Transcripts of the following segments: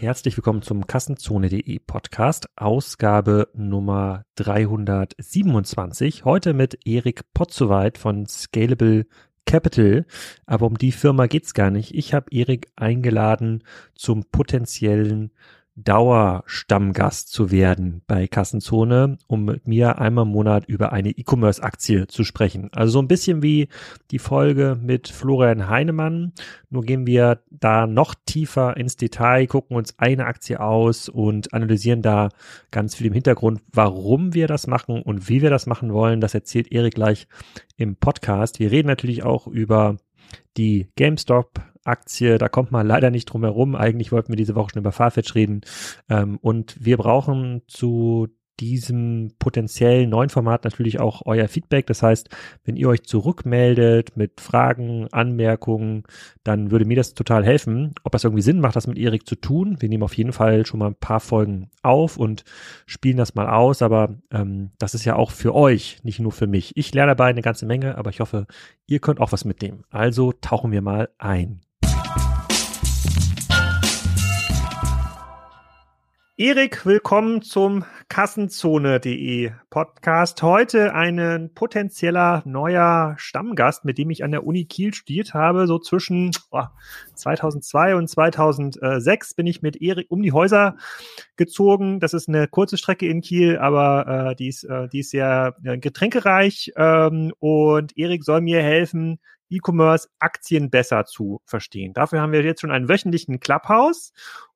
Herzlich willkommen zum Kassenzone.de Podcast, Ausgabe Nummer 327. Heute mit Erik Potzowait von Scalable Capital. Aber um die Firma geht's gar nicht. Ich habe Erik eingeladen zum potenziellen Dauerstammgast zu werden bei Kassenzone, um mit mir einmal im Monat über eine E-Commerce-Aktie zu sprechen. Also so ein bisschen wie die Folge mit Florian Heinemann. Nur gehen wir da noch tiefer ins Detail, gucken uns eine Aktie aus und analysieren da ganz viel im Hintergrund, warum wir das machen und wie wir das machen wollen. Das erzählt Erik gleich im Podcast. Wir reden natürlich auch über die GameStop Aktie, da kommt man leider nicht drum herum. Eigentlich wollten wir diese Woche schon über Farfetch reden. Ähm, und wir brauchen zu diesem potenziellen neuen Format natürlich auch euer Feedback. Das heißt, wenn ihr euch zurückmeldet mit Fragen, Anmerkungen, dann würde mir das total helfen. Ob das irgendwie Sinn macht, das mit Erik zu tun. Wir nehmen auf jeden Fall schon mal ein paar Folgen auf und spielen das mal aus. Aber ähm, das ist ja auch für euch, nicht nur für mich. Ich lerne dabei eine ganze Menge, aber ich hoffe, ihr könnt auch was mitnehmen. Also tauchen wir mal ein. Erik, willkommen zum Kassenzone.de Podcast. Heute ein potenzieller neuer Stammgast, mit dem ich an der Uni Kiel studiert habe. So zwischen oh, 2002 und 2006 bin ich mit Erik um die Häuser gezogen. Das ist eine kurze Strecke in Kiel, aber äh, die, ist, äh, die ist sehr äh, getränkereich. Ähm, und Erik soll mir helfen, E-Commerce-Aktien besser zu verstehen. Dafür haben wir jetzt schon einen wöchentlichen Clubhouse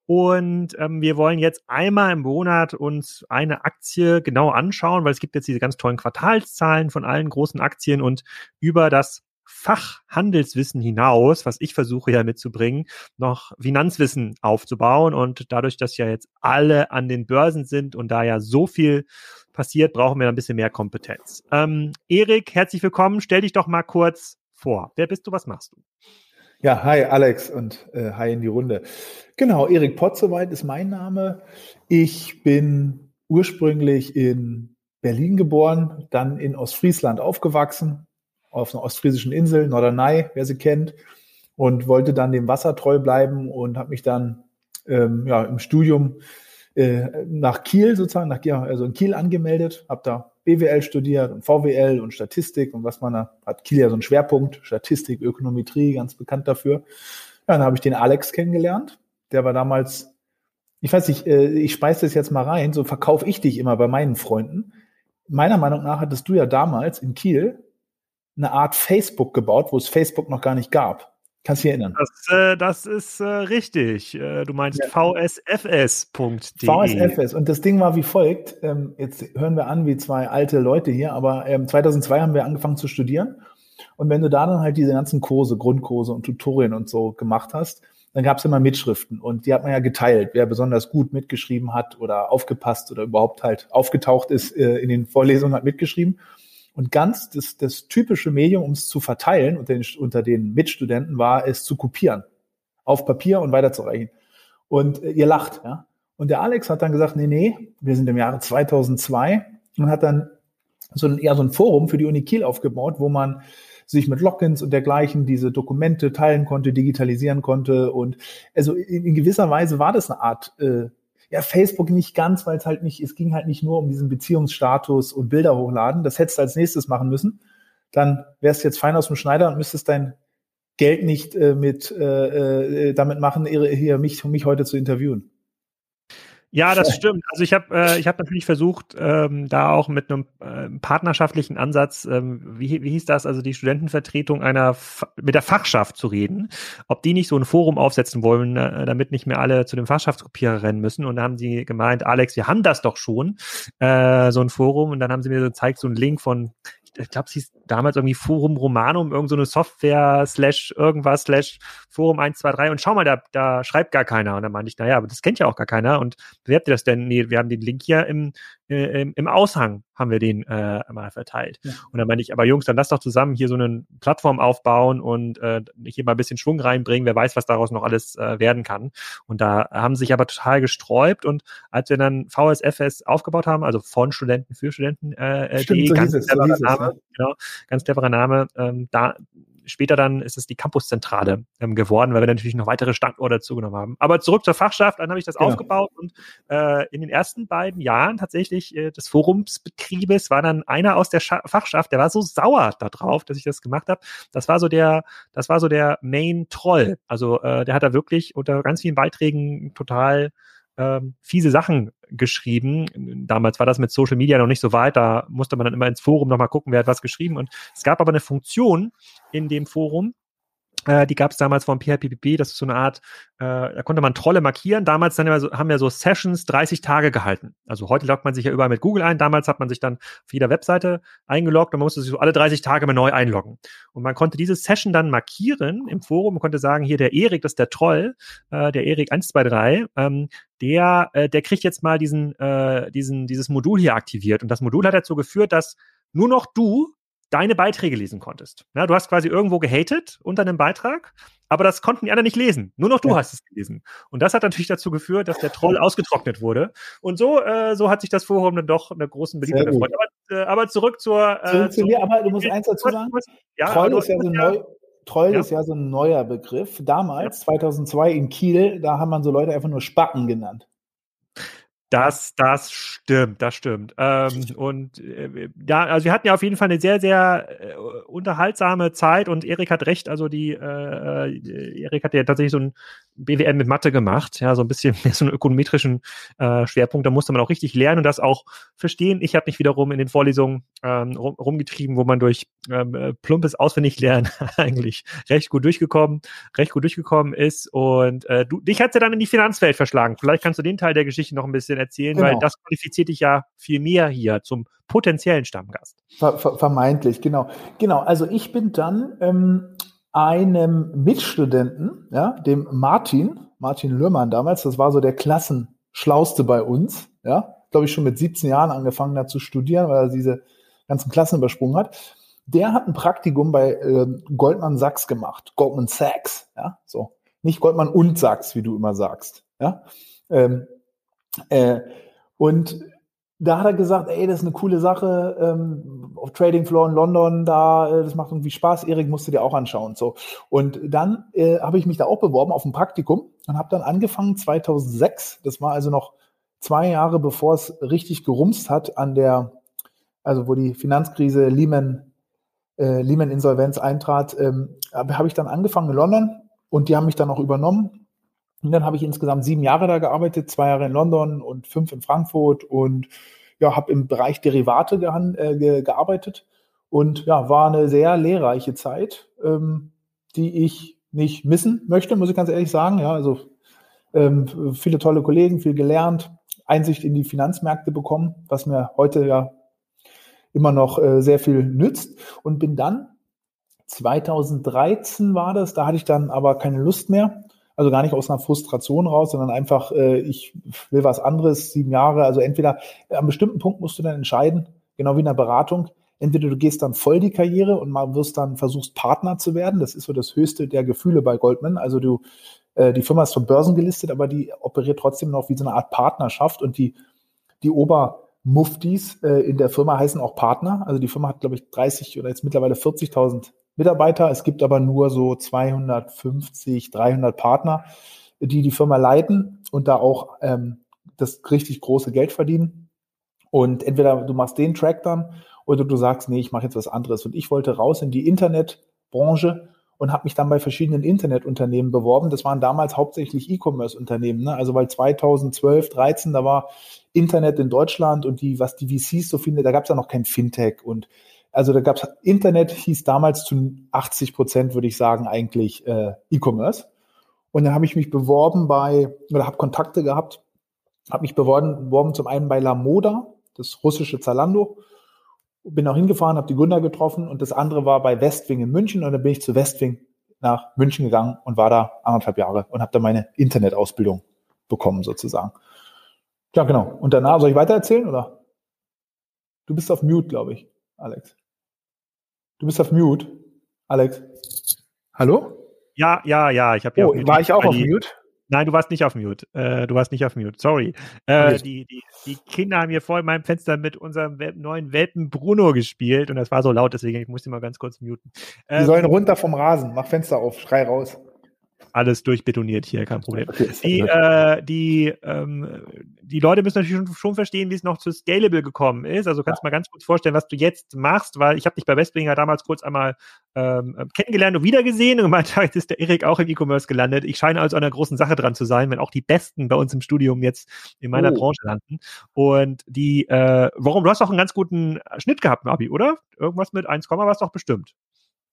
und ähm, wir wollen jetzt einmal im Monat uns eine Aktie genau anschauen, weil es gibt jetzt diese ganz tollen Quartalszahlen von allen großen Aktien und über das Fachhandelswissen hinaus, was ich versuche ja mitzubringen, noch Finanzwissen aufzubauen. Und dadurch, dass ja jetzt alle an den Börsen sind und da ja so viel passiert, brauchen wir ein bisschen mehr Kompetenz. Ähm, Erik, herzlich willkommen. Stell dich doch mal kurz vor. Wer bist du? Was machst du? Ja, hi Alex und äh, hi in die Runde. Genau, Erik Potzeweit ist mein Name. Ich bin ursprünglich in Berlin geboren, dann in Ostfriesland aufgewachsen, auf einer ostfriesischen Insel, Norderney, wer sie kennt, und wollte dann dem Wasser treu bleiben und habe mich dann ähm, ja, im Studium äh, nach Kiel sozusagen, nach, also in Kiel angemeldet, habe da BWL studiert und VWL und Statistik und was man da hat. Kiel ja so einen Schwerpunkt, Statistik, Ökonometrie, ganz bekannt dafür. Ja, dann habe ich den Alex kennengelernt. Der war damals, ich weiß nicht, äh, ich speise das jetzt mal rein, so verkaufe ich dich immer bei meinen Freunden. Meiner Meinung nach hattest du ja damals in Kiel eine Art Facebook gebaut, wo es Facebook noch gar nicht gab. Kannst du dich erinnern? Das, äh, das ist äh, richtig. Äh, du meinst ja. vsfs.de. VSFS. Und das Ding war wie folgt. Ähm, jetzt hören wir an wie zwei alte Leute hier, aber ähm, 2002 haben wir angefangen zu studieren. Und wenn du da dann halt diese ganzen Kurse, Grundkurse und Tutorien und so gemacht hast, dann gab es immer Mitschriften und die hat man ja geteilt, wer besonders gut mitgeschrieben hat oder aufgepasst oder überhaupt halt aufgetaucht ist äh, in den Vorlesungen, hat mitgeschrieben. Und ganz das, das typische Medium, um es zu verteilen unter den, unter den Mitstudenten, war es zu kopieren. Auf Papier und weiterzureichen. Und äh, ihr lacht, ja. Und der Alex hat dann gesagt, nee, nee, wir sind im Jahre 2002 und hat dann so ein, eher so ein Forum für die Uni Kiel aufgebaut, wo man sich mit Logins und dergleichen diese Dokumente teilen konnte, digitalisieren konnte. Und also in, in gewisser Weise war das eine Art äh, ja, Facebook nicht ganz, weil es halt nicht, es ging halt nicht nur um diesen Beziehungsstatus und Bilder hochladen. Das hättest du als nächstes machen müssen. Dann wärst du jetzt fein aus dem Schneider und müsstest dein Geld nicht äh, mit äh, äh damit machen, hier mich, mich heute zu interviewen. Ja, das stimmt. Also ich habe äh, ich habe natürlich versucht, ähm, da auch mit einem äh, partnerschaftlichen Ansatz, ähm, wie, wie hieß das, also die Studentenvertretung einer mit der Fachschaft zu reden, ob die nicht so ein Forum aufsetzen wollen, äh, damit nicht mehr alle zu dem Fachschaftskopierer rennen müssen. Und da haben sie gemeint, Alex, wir haben das doch schon, äh, so ein Forum. Und dann haben sie mir so gezeigt, so einen Link von, ich glaube, es hieß damals irgendwie Forum Romanum, irgend so eine Software slash irgendwas slash Forum 123 und schau mal, da, da schreibt gar keiner. Und dann meinte ich, naja, aber das kennt ja auch gar keiner. Und bewerbt ihr das denn? Nee, wir haben den Link hier im, äh, im, im Aushang haben wir den äh, mal verteilt. Ja. Und dann meinte ich, aber Jungs, dann lass doch zusammen hier so eine Plattform aufbauen und äh, hier mal ein bisschen Schwung reinbringen. Wer weiß, was daraus noch alles äh, werden kann. Und da haben sich aber total gesträubt. Und als wir dann VSFS aufgebaut haben, also von Studenten für Studenten, äh, Stimmt, die, so ganz cleverer Name, genau, ganz cleverer Name, ähm, da später dann ist es die Campuszentrale ähm, geworden, weil wir natürlich noch weitere Standorte zugenommen haben. Aber zurück zur Fachschaft, dann habe ich das genau. aufgebaut und äh, in den ersten beiden Jahren tatsächlich äh, des Forumsbetriebes war dann einer aus der Scha Fachschaft, der war so sauer darauf, dass ich das gemacht habe. Das war so der, das war so der Main Troll. Also äh, der hat da wirklich unter ganz vielen Beiträgen total ähm, fiese Sachen geschrieben. Damals war das mit Social Media noch nicht so weit, da musste man dann immer ins Forum nochmal gucken, wer hat was geschrieben. Und es gab aber eine Funktion in dem Forum, äh, die gab es damals vom PHPPP, das ist so eine Art, äh, da konnte man Trolle markieren. Damals dann immer so, haben wir so Sessions 30 Tage gehalten. Also heute loggt man sich ja überall mit Google ein. Damals hat man sich dann auf jeder Webseite eingeloggt und man musste sich so alle 30 Tage mal neu einloggen. Und man konnte diese Session dann markieren im Forum und konnte sagen, hier der Erik, das ist der Troll, äh, der Erik 123, ähm, der, äh, der kriegt jetzt mal diesen, äh, diesen, dieses Modul hier aktiviert. Und das Modul hat dazu geführt, dass nur noch du deine Beiträge lesen konntest. Ja, du hast quasi irgendwo gehatet unter einem Beitrag, aber das konnten die anderen nicht lesen. Nur noch du ja. hast es gelesen. Und das hat natürlich dazu geführt, dass der Troll ausgetrocknet wurde. Und so, äh, so hat sich das Forum dann doch einer großen Beliebtheit erfreut. Aber, äh, aber zurück zur. Äh, zurück zu mir, aber du musst eins dazu sagen. Ja, Troll ist ja so neu. Troll ist ja so ein neuer Begriff. Damals, 2002 in Kiel, da haben man so Leute einfach nur Spacken genannt. Das, das stimmt, das stimmt. Ähm, und äh, ja, also wir hatten ja auf jeden Fall eine sehr, sehr äh, unterhaltsame Zeit und Erik hat recht, also die, äh, äh Erik hat ja tatsächlich so ein BWM mit Mathe gemacht, ja, so ein bisschen mehr so einen ökonometrischen äh, Schwerpunkt, da musste man auch richtig lernen und das auch verstehen. Ich habe mich wiederum in den Vorlesungen ähm, rum, rumgetrieben, wo man durch ähm, äh, plumpes Auswendiglernen eigentlich recht gut durchgekommen, recht gut durchgekommen ist und äh, du, dich hat's ja dann in die Finanzwelt verschlagen. Vielleicht kannst du den Teil der Geschichte noch ein bisschen erzählen, genau. weil das qualifiziert dich ja viel mehr hier zum potenziellen Stammgast. Ver, ver, vermeintlich, genau. Genau, also ich bin dann ähm, einem Mitstudenten, ja, dem Martin, Martin Lührmann damals, das war so der Klassenschlauste bei uns, ja, glaube ich schon mit 17 Jahren angefangen hat zu studieren, weil er diese ganzen Klassen übersprungen hat. Der hat ein Praktikum bei äh, Goldman Sachs gemacht, Goldman Sachs, ja, so. Nicht Goldman und Sachs, wie du immer sagst, ja. Ähm, äh, und da hat er gesagt, ey, das ist eine coole Sache, ähm, auf Trading Floor in London, da, äh, das macht irgendwie Spaß, Erik musst du dir auch anschauen. So. Und dann äh, habe ich mich da auch beworben auf ein Praktikum und habe dann angefangen 2006, das war also noch zwei Jahre bevor es richtig gerumst hat an der, also wo die Finanzkrise Lehman, äh, Lehman Insolvenz eintrat, ähm, habe ich dann angefangen in London und die haben mich dann auch übernommen und dann habe ich insgesamt sieben Jahre da gearbeitet, zwei Jahre in London und fünf in Frankfurt und ja, habe im Bereich Derivate äh, ge gearbeitet und ja, war eine sehr lehrreiche Zeit, ähm, die ich nicht missen möchte, muss ich ganz ehrlich sagen. Ja, also ähm, viele tolle Kollegen, viel gelernt, Einsicht in die Finanzmärkte bekommen, was mir heute ja immer noch äh, sehr viel nützt und bin dann 2013 war das, da hatte ich dann aber keine Lust mehr also gar nicht aus einer Frustration raus, sondern einfach, äh, ich will was anderes, sieben Jahre. Also entweder äh, am bestimmten Punkt musst du dann entscheiden, genau wie in der Beratung, entweder du gehst dann voll die Karriere und mal wirst dann versuchst Partner zu werden. Das ist so das höchste der Gefühle bei Goldman. Also du, äh, die Firma ist von Börsen gelistet, aber die operiert trotzdem noch wie so eine Art Partnerschaft und die, die Obermuftis äh, in der Firma heißen auch Partner. Also die Firma hat, glaube ich, 30 oder jetzt mittlerweile 40.000 Mitarbeiter. Es gibt aber nur so 250, 300 Partner, die die Firma leiten und da auch ähm, das richtig große Geld verdienen. Und entweder du machst den Track dann oder du sagst, nee, ich mache jetzt was anderes. Und ich wollte raus in die Internetbranche und habe mich dann bei verschiedenen Internetunternehmen beworben. Das waren damals hauptsächlich E-Commerce-Unternehmen, ne? also weil 2012, 13, da war Internet in Deutschland und die, was die VCs so finden, da gab es ja noch kein Fintech und also da gab es Internet, hieß damals zu 80 Prozent, würde ich sagen, eigentlich äh, E-Commerce. Und dann habe ich mich beworben bei, oder habe Kontakte gehabt, habe mich beworben, beworben zum einen bei La Moda, das russische Zalando, bin auch hingefahren, habe die Gründer getroffen und das andere war bei Westwing in München und dann bin ich zu Westwing nach München gegangen und war da anderthalb Jahre und habe da meine Internetausbildung bekommen sozusagen. Ja, genau. Und danach, soll ich weiter erzählen oder? Du bist auf Mute, glaube ich, Alex. Du bist auf Mute, Alex. Hallo? Ja, ja, ja, ich habe ja. Oh, war ich auch auf Mute? Nein, du warst nicht auf Mute. Äh, du warst nicht auf Mute. Sorry. Äh, die, die, die Kinder haben hier vor meinem Fenster mit unserem neuen Welpen Bruno gespielt und das war so laut, deswegen ich musste mal ganz kurz muten. Ähm, die sollen runter vom Rasen. Mach Fenster auf. Schrei raus alles durchbetoniert hier, kein Problem. Die, äh, die, ähm, die Leute müssen natürlich schon, schon verstehen, wie es noch zu Scalable gekommen ist. Also kannst du ja. mal ganz kurz vorstellen, was du jetzt machst, weil ich habe dich bei Westbringer damals kurz einmal ähm, kennengelernt und wiedergesehen und gemeint, jetzt ist der Erik auch im E-Commerce gelandet. Ich scheine also an einer großen Sache dran zu sein, wenn auch die Besten bei uns im Studium jetzt in meiner oh. Branche landen. Und die, äh, warum, du hast doch einen ganz guten Schnitt gehabt im Abi, oder? Irgendwas mit 1, war es doch bestimmt.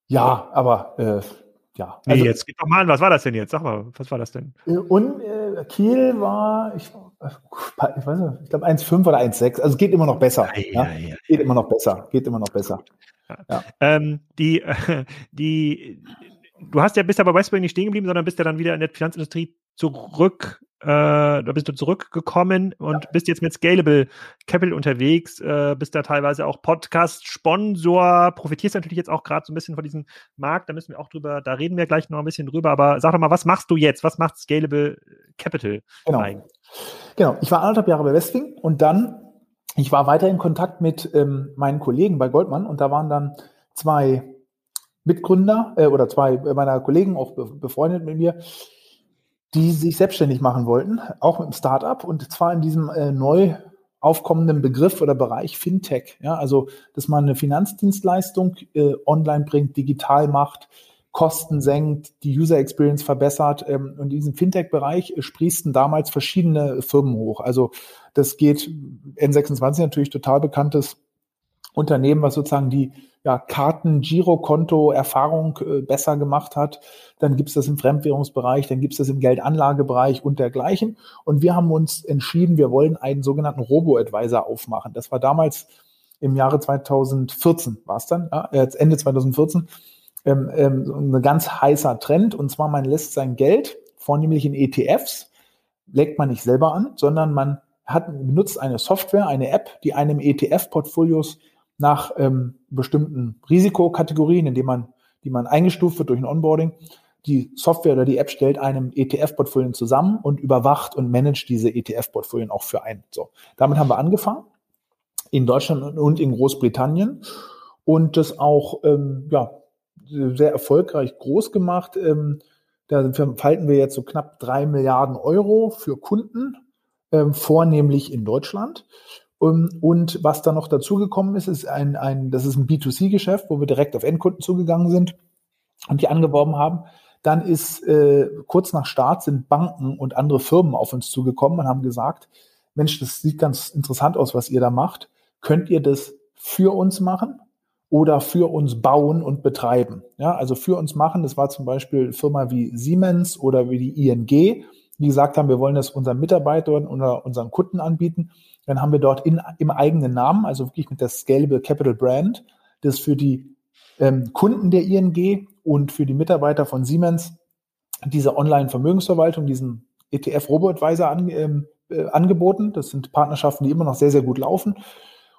Ja, aber äh, ja. Nee, also, jetzt gib doch mal an, was war das denn jetzt? Sag mal, was war das denn? Äh, und äh, Kiel war, ich, ich weiß nicht, ich glaube 1,5 oder 1,6. Also geht immer noch besser. Ja, ja, ja, geht immer noch besser. Geht immer noch besser. Ähm, die, äh, die, du hast ja bist aber bei Westbank nicht stehen geblieben, sondern bist ja dann wieder in der Finanzindustrie zurück äh, da bist du zurückgekommen und bist jetzt mit Scalable Capital unterwegs, äh, bist da teilweise auch Podcast-Sponsor, profitierst natürlich jetzt auch gerade so ein bisschen von diesem Markt, da müssen wir auch drüber, da reden wir gleich noch ein bisschen drüber, aber sag doch mal, was machst du jetzt? Was macht Scalable Capital genau. eigentlich? Genau, ich war anderthalb Jahre bei Westwing und dann, ich war weiter in Kontakt mit ähm, meinen Kollegen bei Goldman und da waren dann zwei Mitgründer äh, oder zwei meiner Kollegen, auch befreundet mit mir, die sich selbstständig machen wollten, auch mit dem Startup und zwar in diesem äh, neu aufkommenden Begriff oder Bereich Fintech. Ja, also, dass man eine Finanzdienstleistung äh, online bringt, digital macht, Kosten senkt, die User Experience verbessert. Ähm, und in diesem Fintech-Bereich sprießten damals verschiedene Firmen hoch. Also, das geht N26 natürlich total bekanntes Unternehmen, was sozusagen die ja, Karten, Girokonto, Erfahrung äh, besser gemacht hat. Dann gibt's das im Fremdwährungsbereich, dann gibt's das im Geldanlagebereich und dergleichen. Und wir haben uns entschieden, wir wollen einen sogenannten Robo-Advisor aufmachen. Das war damals im Jahre 2014, war es dann, ja, äh, Ende 2014, ähm, ähm, ein ganz heißer Trend. Und zwar, man lässt sein Geld, vornehmlich in ETFs, legt man nicht selber an, sondern man hat, benutzt eine Software, eine App, die einem ETF-Portfolios nach ähm, bestimmten Risikokategorien, indem man, die man eingestuft wird durch ein Onboarding. Die Software oder die App stellt einem ETF-Portfolien zusammen und überwacht und managt diese ETF-Portfolien auch für einen. So, damit haben wir angefangen in Deutschland und in Großbritannien und das auch ähm, ja sehr erfolgreich groß gemacht. Ähm, da verhalten wir jetzt so knapp drei Milliarden Euro für Kunden, ähm, vornehmlich in Deutschland. Ähm, und was da noch dazugekommen ist, ist ein, ein, das ist ein B2C-Geschäft, wo wir direkt auf Endkunden zugegangen sind und die angeworben haben. Dann ist äh, kurz nach Start sind Banken und andere Firmen auf uns zugekommen und haben gesagt, Mensch, das sieht ganz interessant aus, was ihr da macht. Könnt ihr das für uns machen oder für uns bauen und betreiben? Ja, also für uns machen, das war zum Beispiel Firma wie Siemens oder wie die ING, die gesagt haben, wir wollen das unseren Mitarbeitern oder unseren Kunden anbieten. Dann haben wir dort in, im eigenen Namen, also wirklich mit der Scalable Capital Brand, das für die ähm, Kunden der ING und für die Mitarbeiter von Siemens diese Online-Vermögensverwaltung, diesen ETF Robo-Advisor an, ähm, äh, angeboten. Das sind Partnerschaften, die immer noch sehr, sehr gut laufen.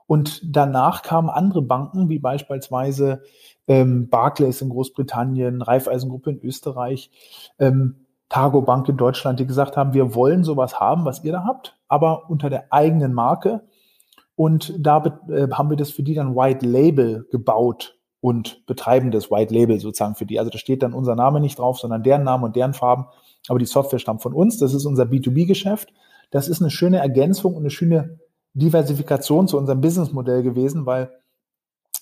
Und danach kamen andere Banken, wie beispielsweise ähm, Barclays in Großbritannien, Raiffeisengruppe in Österreich, ähm, Targo Bank in Deutschland, die gesagt haben, wir wollen sowas haben, was ihr da habt, aber unter der eigenen Marke. Und da äh, haben wir das für die dann White Label gebaut und betreiben das White Label sozusagen für die. Also da steht dann unser Name nicht drauf, sondern deren Name und deren Farben. Aber die Software stammt von uns. Das ist unser B2B-Geschäft. Das ist eine schöne Ergänzung und eine schöne Diversifikation zu unserem Businessmodell gewesen, weil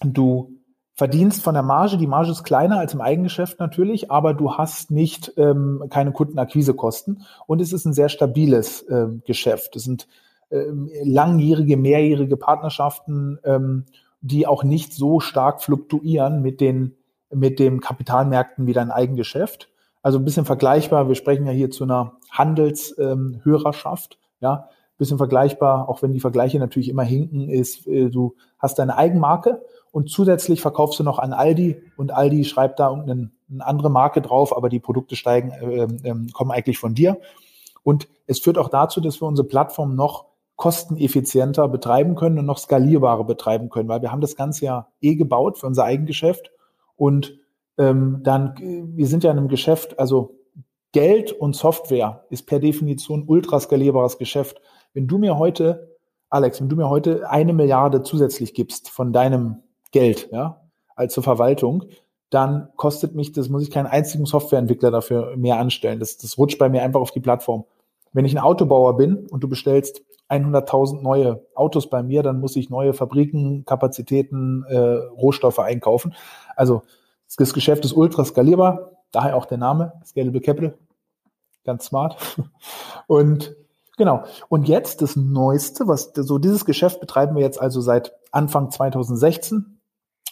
du verdienst von der Marge. Die Marge ist kleiner als im Eigengeschäft natürlich, aber du hast nicht ähm, keine Kundenakquisekosten und es ist ein sehr stabiles ähm, Geschäft. Es sind ähm, langjährige, mehrjährige Partnerschaften, ähm, die auch nicht so stark fluktuieren mit den mit den Kapitalmärkten wie dein Eigengeschäft. Also ein bisschen vergleichbar. Wir sprechen ja hier zu einer Handelshörerschaft, ja, bisschen vergleichbar, auch wenn die Vergleiche natürlich immer hinken, ist, äh, du hast deine Eigenmarke und zusätzlich verkaufst du noch an Aldi und Aldi schreibt da eine, eine andere Marke drauf, aber die Produkte steigen, äh, äh, kommen eigentlich von dir. Und es führt auch dazu, dass wir unsere Plattform noch kosteneffizienter betreiben können und noch skalierbarer betreiben können, weil wir haben das Ganze ja eh gebaut für unser Eigengeschäft und ähm, dann, wir sind ja in einem Geschäft, also Geld und Software ist per Definition ultra skalierbares Geschäft. Wenn du mir heute, Alex, wenn du mir heute eine Milliarde zusätzlich gibst von deinem Geld, ja, als zur Verwaltung, dann kostet mich, das muss ich keinen einzigen Softwareentwickler dafür mehr anstellen. Das, das rutscht bei mir einfach auf die Plattform. Wenn ich ein Autobauer bin und du bestellst 100.000 neue Autos bei mir, dann muss ich neue Fabriken, Kapazitäten, äh, Rohstoffe einkaufen. Also das Geschäft ist ultra skalierbar, daher auch der Name, Scalable Capital. Ganz smart. Und genau. Und jetzt das Neueste, was so dieses Geschäft betreiben wir jetzt also seit Anfang 2016.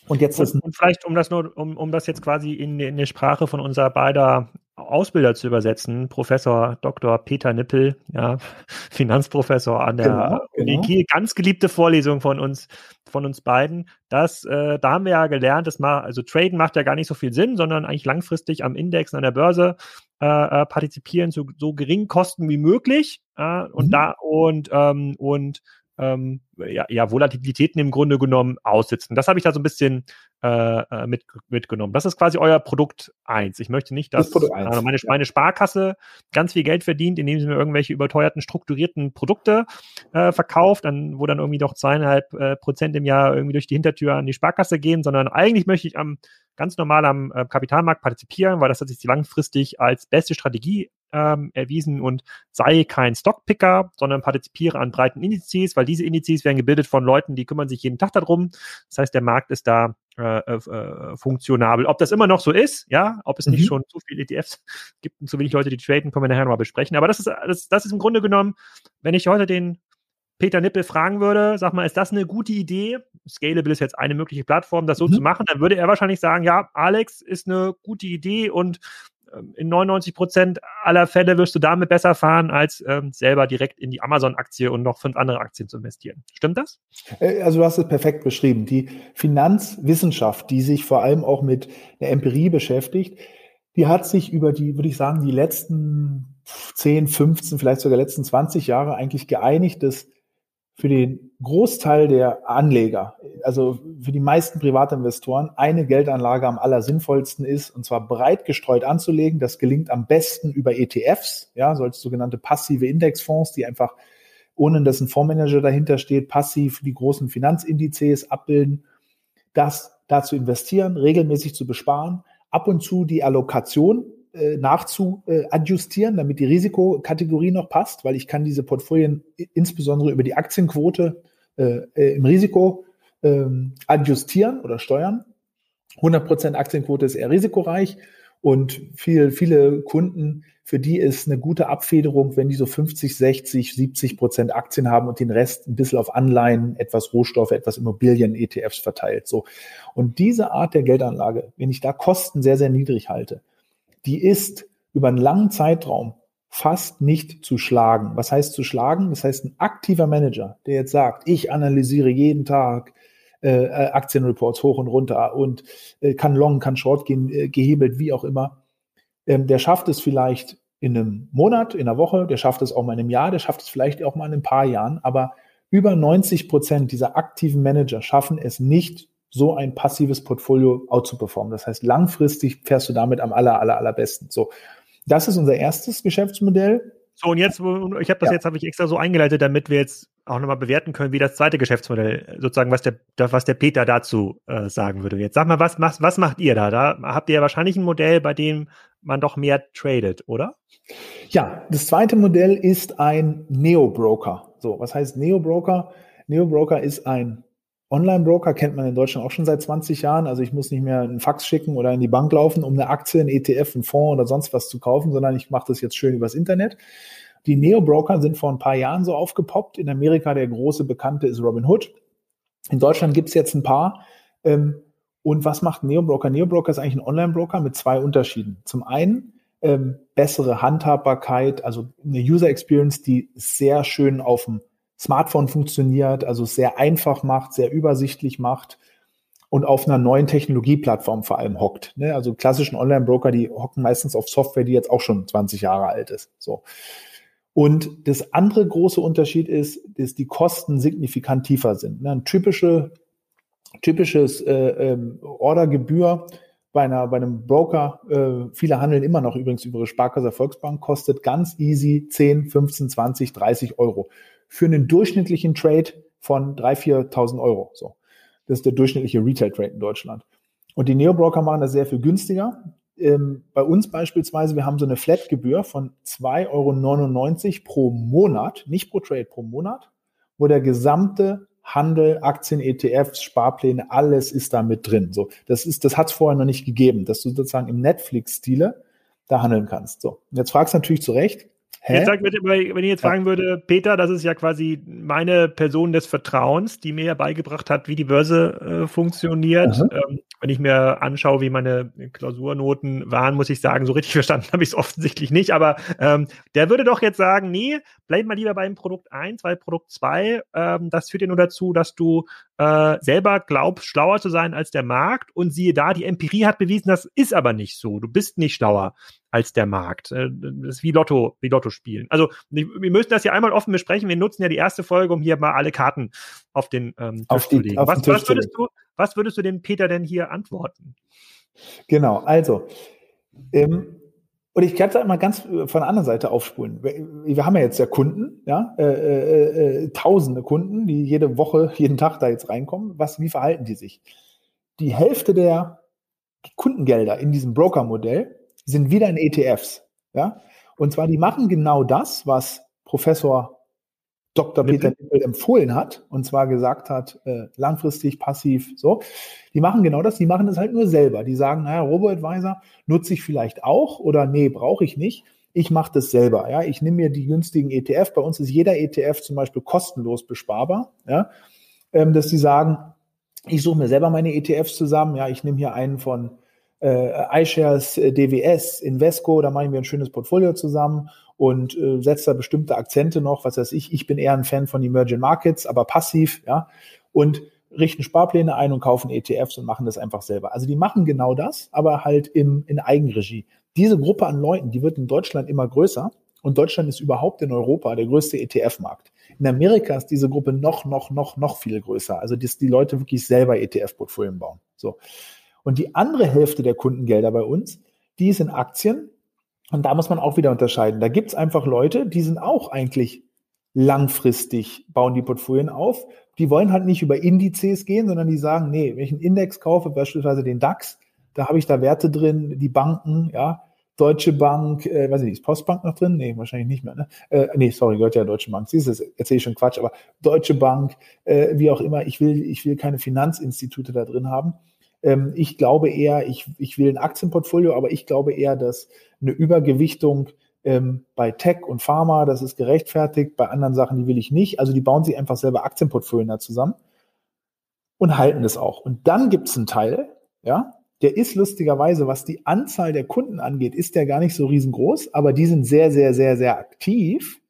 Und jetzt und, und vielleicht, um das nur, um, um das jetzt quasi in, in die Sprache von unserer beider Ausbilder zu übersetzen, Professor Dr. Peter Nippel, ja, Finanzprofessor an der genau, genau. Uni ganz geliebte Vorlesung von uns, von uns beiden. Das, äh, da haben wir ja gelernt, dass mal, also Traden macht ja gar nicht so viel Sinn, sondern eigentlich langfristig am Index an der Börse äh, äh, partizipieren zu so geringen Kosten wie möglich. Und mhm. da und ähm, und ähm, ja, ja, Volatilitäten im Grunde genommen aussitzen. Das habe ich da so ein bisschen äh, äh mit, mitgenommen. Das ist quasi euer Produkt eins. Ich möchte nicht, dass das äh, meine, meine Sparkasse ganz viel Geld verdient, indem sie mir irgendwelche überteuerten, strukturierten Produkte äh, verkauft, dann, wo dann irgendwie doch zweieinhalb äh, Prozent im Jahr irgendwie durch die Hintertür an die Sparkasse gehen, sondern eigentlich möchte ich am ganz normal am äh, Kapitalmarkt partizipieren, weil das hat sich langfristig als beste Strategie ähm, erwiesen und sei kein Stockpicker, sondern partizipiere an breiten Indizes, weil diese Indizes werden gebildet von Leuten, die kümmern sich jeden Tag darum. Das heißt, der Markt ist da äh, äh, funktionabel. Ob das immer noch so ist, ja, ob es mhm. nicht schon zu viele ETFs gibt und zu wenig Leute, die traden, können wir nachher nochmal besprechen. Aber das ist, das, das ist im Grunde genommen, wenn ich heute den Peter Nippel fragen würde, sag mal, ist das eine gute Idee? Scalable ist jetzt eine mögliche Plattform, das so mhm. zu machen, dann würde er wahrscheinlich sagen, ja, Alex ist eine gute Idee und in 99 Prozent aller Fälle wirst du damit besser fahren, als ähm, selber direkt in die Amazon-Aktie und noch fünf andere Aktien zu investieren. Stimmt das? Äh, also du hast es perfekt beschrieben. Die Finanzwissenschaft, die sich vor allem auch mit der Empirie beschäftigt, die hat sich über die, würde ich sagen, die letzten 10, 15, vielleicht sogar letzten 20 Jahre eigentlich geeinigt, dass für den Großteil der Anleger, also für die meisten Privatinvestoren, eine Geldanlage am allersinnvollsten ist, und zwar breit gestreut anzulegen. Das gelingt am besten über ETFs, ja, solche sogenannte passive Indexfonds, die einfach, ohne dass ein Fondsmanager dahinter steht, passiv die großen Finanzindizes abbilden. Das da zu investieren, regelmäßig zu besparen, ab und zu die Allokation äh, nachzuadjustieren, damit die Risikokategorie noch passt, weil ich kann diese Portfolien insbesondere über die Aktienquote äh, äh im Risiko äh, adjustieren oder steuern. 100% Aktienquote ist eher risikoreich und viel, viele Kunden, für die ist eine gute Abfederung, wenn die so 50, 60, 70 Prozent Aktien haben und den Rest ein bisschen auf Anleihen, etwas Rohstoffe, etwas Immobilien, ETFs verteilt. So. Und diese Art der Geldanlage, wenn ich da Kosten sehr, sehr niedrig halte, die ist über einen langen Zeitraum fast nicht zu schlagen. Was heißt zu schlagen? Das heißt, ein aktiver Manager, der jetzt sagt, ich analysiere jeden Tag äh, äh, Aktienreports hoch und runter und äh, kann long, kann short gehen, äh, gehebelt, wie auch immer, ähm, der schafft es vielleicht in einem Monat, in einer Woche, der schafft es auch mal in einem Jahr, der schafft es vielleicht auch mal in ein paar Jahren, aber über 90 Prozent dieser aktiven Manager schaffen es nicht so ein passives Portfolio out zu performen. Das heißt, langfristig fährst du damit am aller, aller, allerbesten. So. Das ist unser erstes Geschäftsmodell. So, und jetzt, ich habe das ja. jetzt, habe ich extra so eingeleitet, damit wir jetzt auch nochmal bewerten können, wie das zweite Geschäftsmodell, sozusagen, was der, was der Peter dazu äh, sagen würde. Jetzt sag mal, was, was, was macht ihr da? Da habt ihr ja wahrscheinlich ein Modell, bei dem man doch mehr tradet, oder? Ja, das zweite Modell ist ein Neo-Broker. So, was heißt Neo-Broker? Neo-Broker ist ein Online-Broker kennt man in Deutschland auch schon seit 20 Jahren. Also ich muss nicht mehr einen Fax schicken oder in die Bank laufen, um eine Aktie, einen ETF, einen Fonds oder sonst was zu kaufen, sondern ich mache das jetzt schön übers Internet. Die Neo-Broker sind vor ein paar Jahren so aufgepoppt. In Amerika der große Bekannte ist Robinhood. In Deutschland gibt es jetzt ein paar. Ähm, und was macht Neo-Broker? Neo-Broker ist eigentlich ein Online-Broker mit zwei Unterschieden. Zum einen ähm, bessere Handhabbarkeit, also eine User Experience, die sehr schön auf dem Smartphone funktioniert, also sehr einfach macht, sehr übersichtlich macht und auf einer neuen Technologieplattform vor allem hockt. Ne? Also klassischen Online-Broker, die hocken meistens auf Software, die jetzt auch schon 20 Jahre alt ist. So. Und das andere große Unterschied ist, dass die Kosten signifikant tiefer sind. Ne? Ein typische, typisches äh, ähm, Ordergebühr bei, einer, bei einem Broker, äh, viele handeln immer noch übrigens über ihre Sparkasse Volksbank, kostet ganz easy 10, 15, 20, 30 Euro. Für einen durchschnittlichen Trade von 3.000, 4.000 Euro. So. Das ist der durchschnittliche Retail-Trade in Deutschland. Und die Neo-Broker machen das sehr viel günstiger. Ähm, bei uns beispielsweise, wir haben so eine Flat-Gebühr von 2,99 Euro pro Monat, nicht pro Trade, pro Monat, wo der gesamte Handel, Aktien, ETFs, Sparpläne, alles ist da mit drin. So, das ist, das hat es vorher noch nicht gegeben, dass du sozusagen im Netflix-Stile da handeln kannst. So, und jetzt fragst du natürlich zu Recht, Hä? Jetzt sagt, wenn ich jetzt fragen würde, Peter, das ist ja quasi meine Person des Vertrauens, die mir ja beigebracht hat, wie die Börse äh, funktioniert. Ähm, wenn ich mir anschaue, wie meine Klausurnoten waren, muss ich sagen, so richtig verstanden habe ich es offensichtlich nicht. Aber ähm, der würde doch jetzt sagen, nee, bleib mal lieber beim Produkt 1, weil Produkt 2, ähm, das führt ja nur dazu, dass du äh, selber glaubst, schlauer zu sein als der Markt. Und siehe da, die Empirie hat bewiesen, das ist aber nicht so. Du bist nicht schlauer als der Markt. Äh, das ist wie Lotto, wie Lotto spielen. Also wir müssen das ja einmal offen besprechen. Wir nutzen ja die erste Folge, um hier mal alle Karten auf den ähm, Tisch auf die, zu legen. Was, was, würdest du, was würdest du dem Peter denn hier antworten? Genau, also ähm, und ich kann es mal ganz äh, von der anderen Seite aufspulen. Wir haben ja jetzt ja Kunden, ja, äh, äh, äh, tausende Kunden, die jede Woche, jeden Tag da jetzt reinkommen. Was, wie verhalten die sich? Die Hälfte der Kundengelder in diesem Broker-Modell sind wieder in ETFs. Ja? Und zwar, die machen genau das, was Professor Dr. Peter Nippel empfohlen hat, und zwar gesagt hat, äh, langfristig, passiv, so. Die machen genau das, die machen das halt nur selber. Die sagen, naja, Robo-Advisor nutze ich vielleicht auch oder nee, brauche ich nicht. Ich mache das selber. Ja, ich nehme mir die günstigen ETF. Bei uns ist jeder ETF zum Beispiel kostenlos besparbar. Ja, ähm, dass die sagen, ich suche mir selber meine ETFs zusammen. Ja, ich nehme hier einen von äh, iShares, äh, DWS, Invesco, da machen wir ein schönes Portfolio zusammen und äh, setzt da bestimmte Akzente noch, was weiß ich. Ich bin eher ein Fan von Emerging Markets, aber passiv, ja, und richten Sparpläne ein und kaufen ETFs und machen das einfach selber. Also die machen genau das, aber halt im, in Eigenregie. Diese Gruppe an Leuten, die wird in Deutschland immer größer und Deutschland ist überhaupt in Europa der größte ETF-Markt. In Amerika ist diese Gruppe noch, noch, noch, noch viel größer. Also dass die Leute wirklich selber ETF-Portfolien bauen. So. Und die andere Hälfte der Kundengelder bei uns, die ist in Aktien. Und da muss man auch wieder unterscheiden. Da gibt's einfach Leute, die sind auch eigentlich langfristig, bauen die Portfolien auf. Die wollen halt nicht über Indizes gehen, sondern die sagen, nee, wenn ich einen Index kaufe, beispielsweise den DAX, da habe ich da Werte drin, die Banken, ja, Deutsche Bank, äh, weiß ich nicht, ist Postbank noch drin? Nee, wahrscheinlich nicht mehr. Ne? Äh, nee, sorry, gehört ja Deutsche Bank. Siehst du, erzähle ich schon Quatsch, aber Deutsche Bank, äh, wie auch immer, ich will, ich will keine Finanzinstitute da drin haben. Ähm, ich glaube eher, ich, ich will ein Aktienportfolio, aber ich glaube eher, dass eine Übergewichtung ähm, bei Tech und Pharma, das ist gerechtfertigt, bei anderen Sachen, die will ich nicht. Also die bauen sich einfach selber Aktienportfolien da zusammen und halten das auch. Und dann gibt es einen Teil, ja, der ist lustigerweise, was die Anzahl der Kunden angeht, ist der gar nicht so riesengroß, aber die sind sehr, sehr, sehr, sehr aktiv,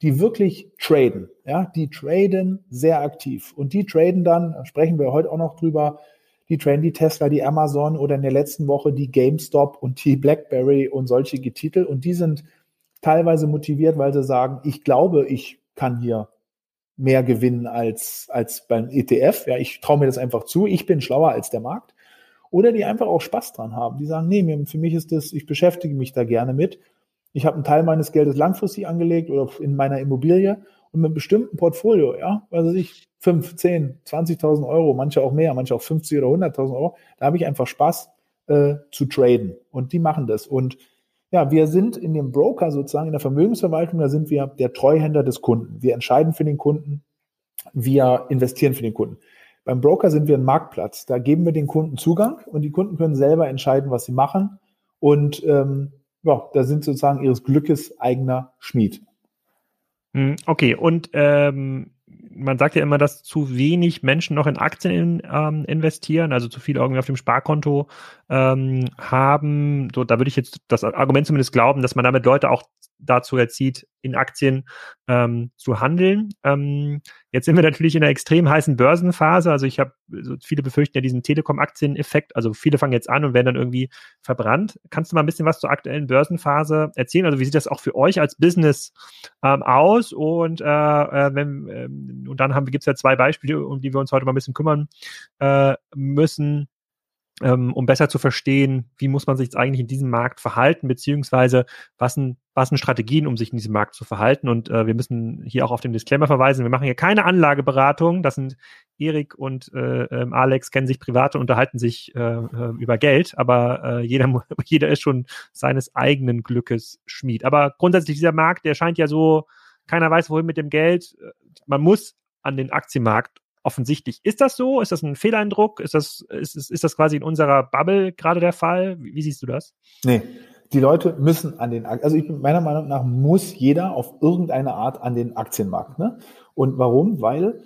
die wirklich traden. Ja, die traden sehr aktiv. Und die traden dann, da sprechen wir heute auch noch drüber, die Trendy Tesla, die Amazon oder in der letzten Woche die GameStop und die BlackBerry und solche Titel. Und die sind teilweise motiviert, weil sie sagen, ich glaube, ich kann hier mehr gewinnen als, als beim ETF. Ja, ich traue mir das einfach zu. Ich bin schlauer als der Markt. Oder die einfach auch Spaß dran haben. Die sagen, nee, für mich ist das, ich beschäftige mich da gerne mit. Ich habe einen Teil meines Geldes langfristig angelegt oder in meiner Immobilie und mit einem bestimmten Portfolio, ja, also ich 5, 10, 20.000 Euro, manche auch mehr, manche auch 50 oder 100.000 Euro, da habe ich einfach Spaß äh, zu traden und die machen das und ja, wir sind in dem Broker sozusagen in der Vermögensverwaltung, da sind wir der Treuhänder des Kunden. Wir entscheiden für den Kunden, wir investieren für den Kunden. Beim Broker sind wir ein Marktplatz. Da geben wir den Kunden Zugang und die Kunden können selber entscheiden, was sie machen. Und ähm, ja, da sind sozusagen ihres Glückes eigener Schmied. Hm, okay, und ähm, man sagt ja immer, dass zu wenig Menschen noch in Aktien in, ähm, investieren, also zu viel irgendwie auf dem Sparkonto ähm, haben. So, da würde ich jetzt das Argument zumindest glauben, dass man damit Leute auch dazu erzieht, in Aktien ähm, zu handeln. Ähm, jetzt sind wir natürlich in einer extrem heißen Börsenphase. Also ich habe, also viele befürchten ja diesen Telekom-Aktien-Effekt. Also viele fangen jetzt an und werden dann irgendwie verbrannt. Kannst du mal ein bisschen was zur aktuellen Börsenphase erzählen? Also wie sieht das auch für euch als Business ähm, aus? Und, äh, äh wenn, ähm, und dann haben, gibt es ja zwei Beispiele, um die wir uns heute mal ein bisschen kümmern äh, müssen ähm, um besser zu verstehen, wie muss man sich jetzt eigentlich in diesem Markt verhalten, beziehungsweise was sind, was sind Strategien, um sich in diesem Markt zu verhalten. Und äh, wir müssen hier auch auf den Disclaimer verweisen. Wir machen hier keine Anlageberatung. Das sind Erik und äh, ähm, Alex kennen sich privat und unterhalten sich äh, äh, über Geld, aber äh, jeder, jeder ist schon seines eigenen Glückes Schmied. Aber grundsätzlich dieser Markt, der scheint ja so, keiner weiß, wohin mit dem Geld. Man muss an den Aktienmarkt offensichtlich. Ist das so? Ist das ein Fehleindruck? Ist das, ist, ist, ist das quasi in unserer Bubble gerade der Fall? Wie, wie siehst du das? Nee, die Leute müssen an den, also ich, meiner Meinung nach muss jeder auf irgendeine Art an den Aktienmarkt. Ne? Und warum? Weil,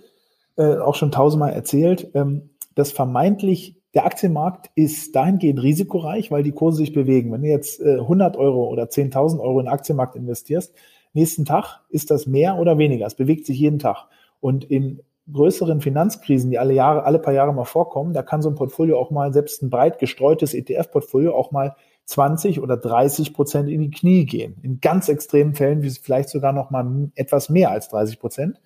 äh, auch schon tausendmal erzählt, ähm, das vermeintlich, der Aktienmarkt ist dahingehend risikoreich, weil die Kurse sich bewegen. Wenn du jetzt äh, 100 Euro oder 10.000 Euro in den Aktienmarkt investierst, nächsten Tag ist das mehr oder weniger. Es bewegt sich jeden Tag. Und in größeren Finanzkrisen, die alle Jahre, alle paar Jahre mal vorkommen, da kann so ein Portfolio auch mal, selbst ein breit gestreutes ETF-Portfolio auch mal 20 oder 30 Prozent in die Knie gehen. In ganz extremen Fällen, vielleicht sogar noch mal etwas mehr als 30 Prozent.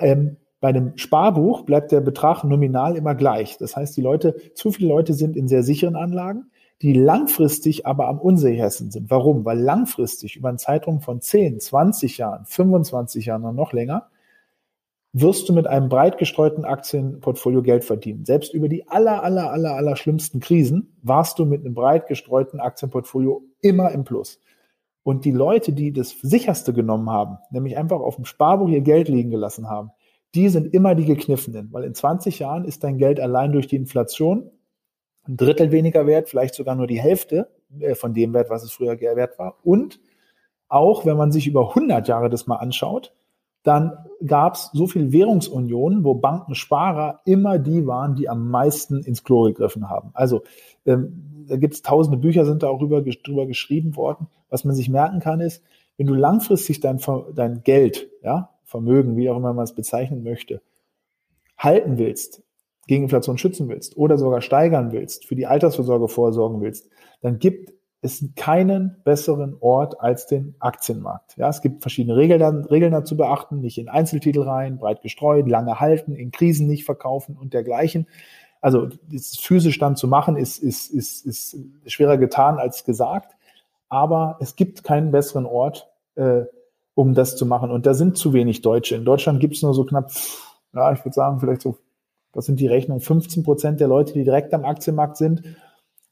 Ähm, bei einem Sparbuch bleibt der Betrag nominal immer gleich. Das heißt, die Leute, zu viele Leute sind in sehr sicheren Anlagen, die langfristig aber am unsichersten sind. Warum? Weil langfristig über einen Zeitraum von 10, 20 Jahren, 25 Jahren und noch länger wirst du mit einem breit gestreuten Aktienportfolio Geld verdienen. Selbst über die aller, aller, aller, aller schlimmsten Krisen warst du mit einem breit gestreuten Aktienportfolio immer im Plus. Und die Leute, die das sicherste genommen haben, nämlich einfach auf dem Sparbuch ihr Geld liegen gelassen haben, die sind immer die gekniffenen, weil in 20 Jahren ist dein Geld allein durch die Inflation ein Drittel weniger wert, vielleicht sogar nur die Hälfte äh, von dem Wert, was es früher wert war. Und auch wenn man sich über 100 Jahre das mal anschaut, dann gab es so viel Währungsunionen, wo Bankensparer immer die waren, die am meisten ins Klo gegriffen haben. Also ähm, da gibt es tausende Bücher, sind da auch drüber, drüber geschrieben worden. Was man sich merken kann, ist, wenn du langfristig dein, dein Geld, ja, Vermögen, wie auch immer man es bezeichnen möchte, halten willst, gegen Inflation schützen willst oder sogar steigern willst, für die Altersvorsorge vorsorgen willst, dann gibt es keinen besseren Ort als den Aktienmarkt. Ja, es gibt verschiedene Regeln, Regeln dazu beachten, nicht in Einzeltitel rein, breit gestreut, lange halten, in Krisen nicht verkaufen und dergleichen. Also das physisch dann zu machen, ist, ist, ist, ist schwerer getan als gesagt. Aber es gibt keinen besseren Ort, äh, um das zu machen. Und da sind zu wenig Deutsche. In Deutschland gibt es nur so knapp, ja, ich würde sagen, vielleicht so, das sind die Rechnungen, 15 Prozent der Leute, die direkt am Aktienmarkt sind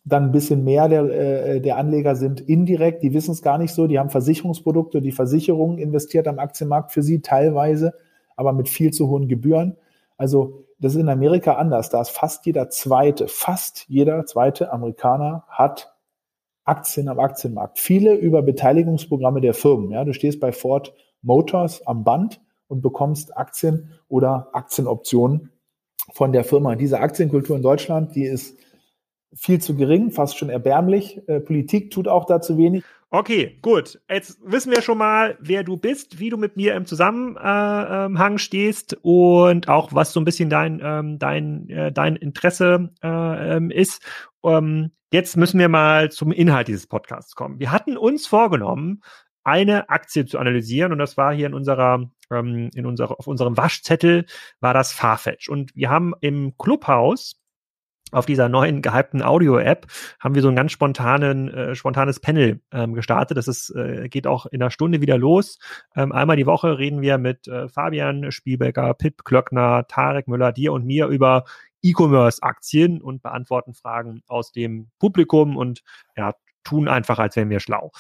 dann ein bisschen mehr der, äh, der Anleger sind indirekt, die wissen es gar nicht so, die haben Versicherungsprodukte, die Versicherung investiert am Aktienmarkt für sie teilweise, aber mit viel zu hohen Gebühren. Also das ist in Amerika anders. Da ist fast jeder zweite, fast jeder zweite Amerikaner hat Aktien am Aktienmarkt. Viele über Beteiligungsprogramme der Firmen. Ja, du stehst bei Ford Motors am Band und bekommst Aktien oder Aktienoptionen von der Firma. Diese Aktienkultur in Deutschland, die ist viel zu gering, fast schon erbärmlich. Äh, Politik tut auch dazu wenig. Okay, gut. Jetzt wissen wir schon mal, wer du bist, wie du mit mir im Zusammenhang äh, ähm, stehst und auch was so ein bisschen dein ähm, dein äh, dein Interesse äh, ähm, ist. Jetzt müssen wir mal zum Inhalt dieses Podcasts kommen. Wir hatten uns vorgenommen, eine Aktie zu analysieren und das war hier in unserer ähm, in unserer auf unserem Waschzettel war das Farfetch und wir haben im Clubhaus auf dieser neuen gehypten Audio-App haben wir so ein ganz spontanen, äh, spontanes Panel ähm, gestartet. Das ist, äh, geht auch in einer Stunde wieder los. Ähm, einmal die Woche reden wir mit äh, Fabian Spielbecker, Pip Klöckner, Tarek Müller, dir und mir über E-Commerce-Aktien und beantworten Fragen aus dem Publikum und ja, tun einfach, als wären wir schlau.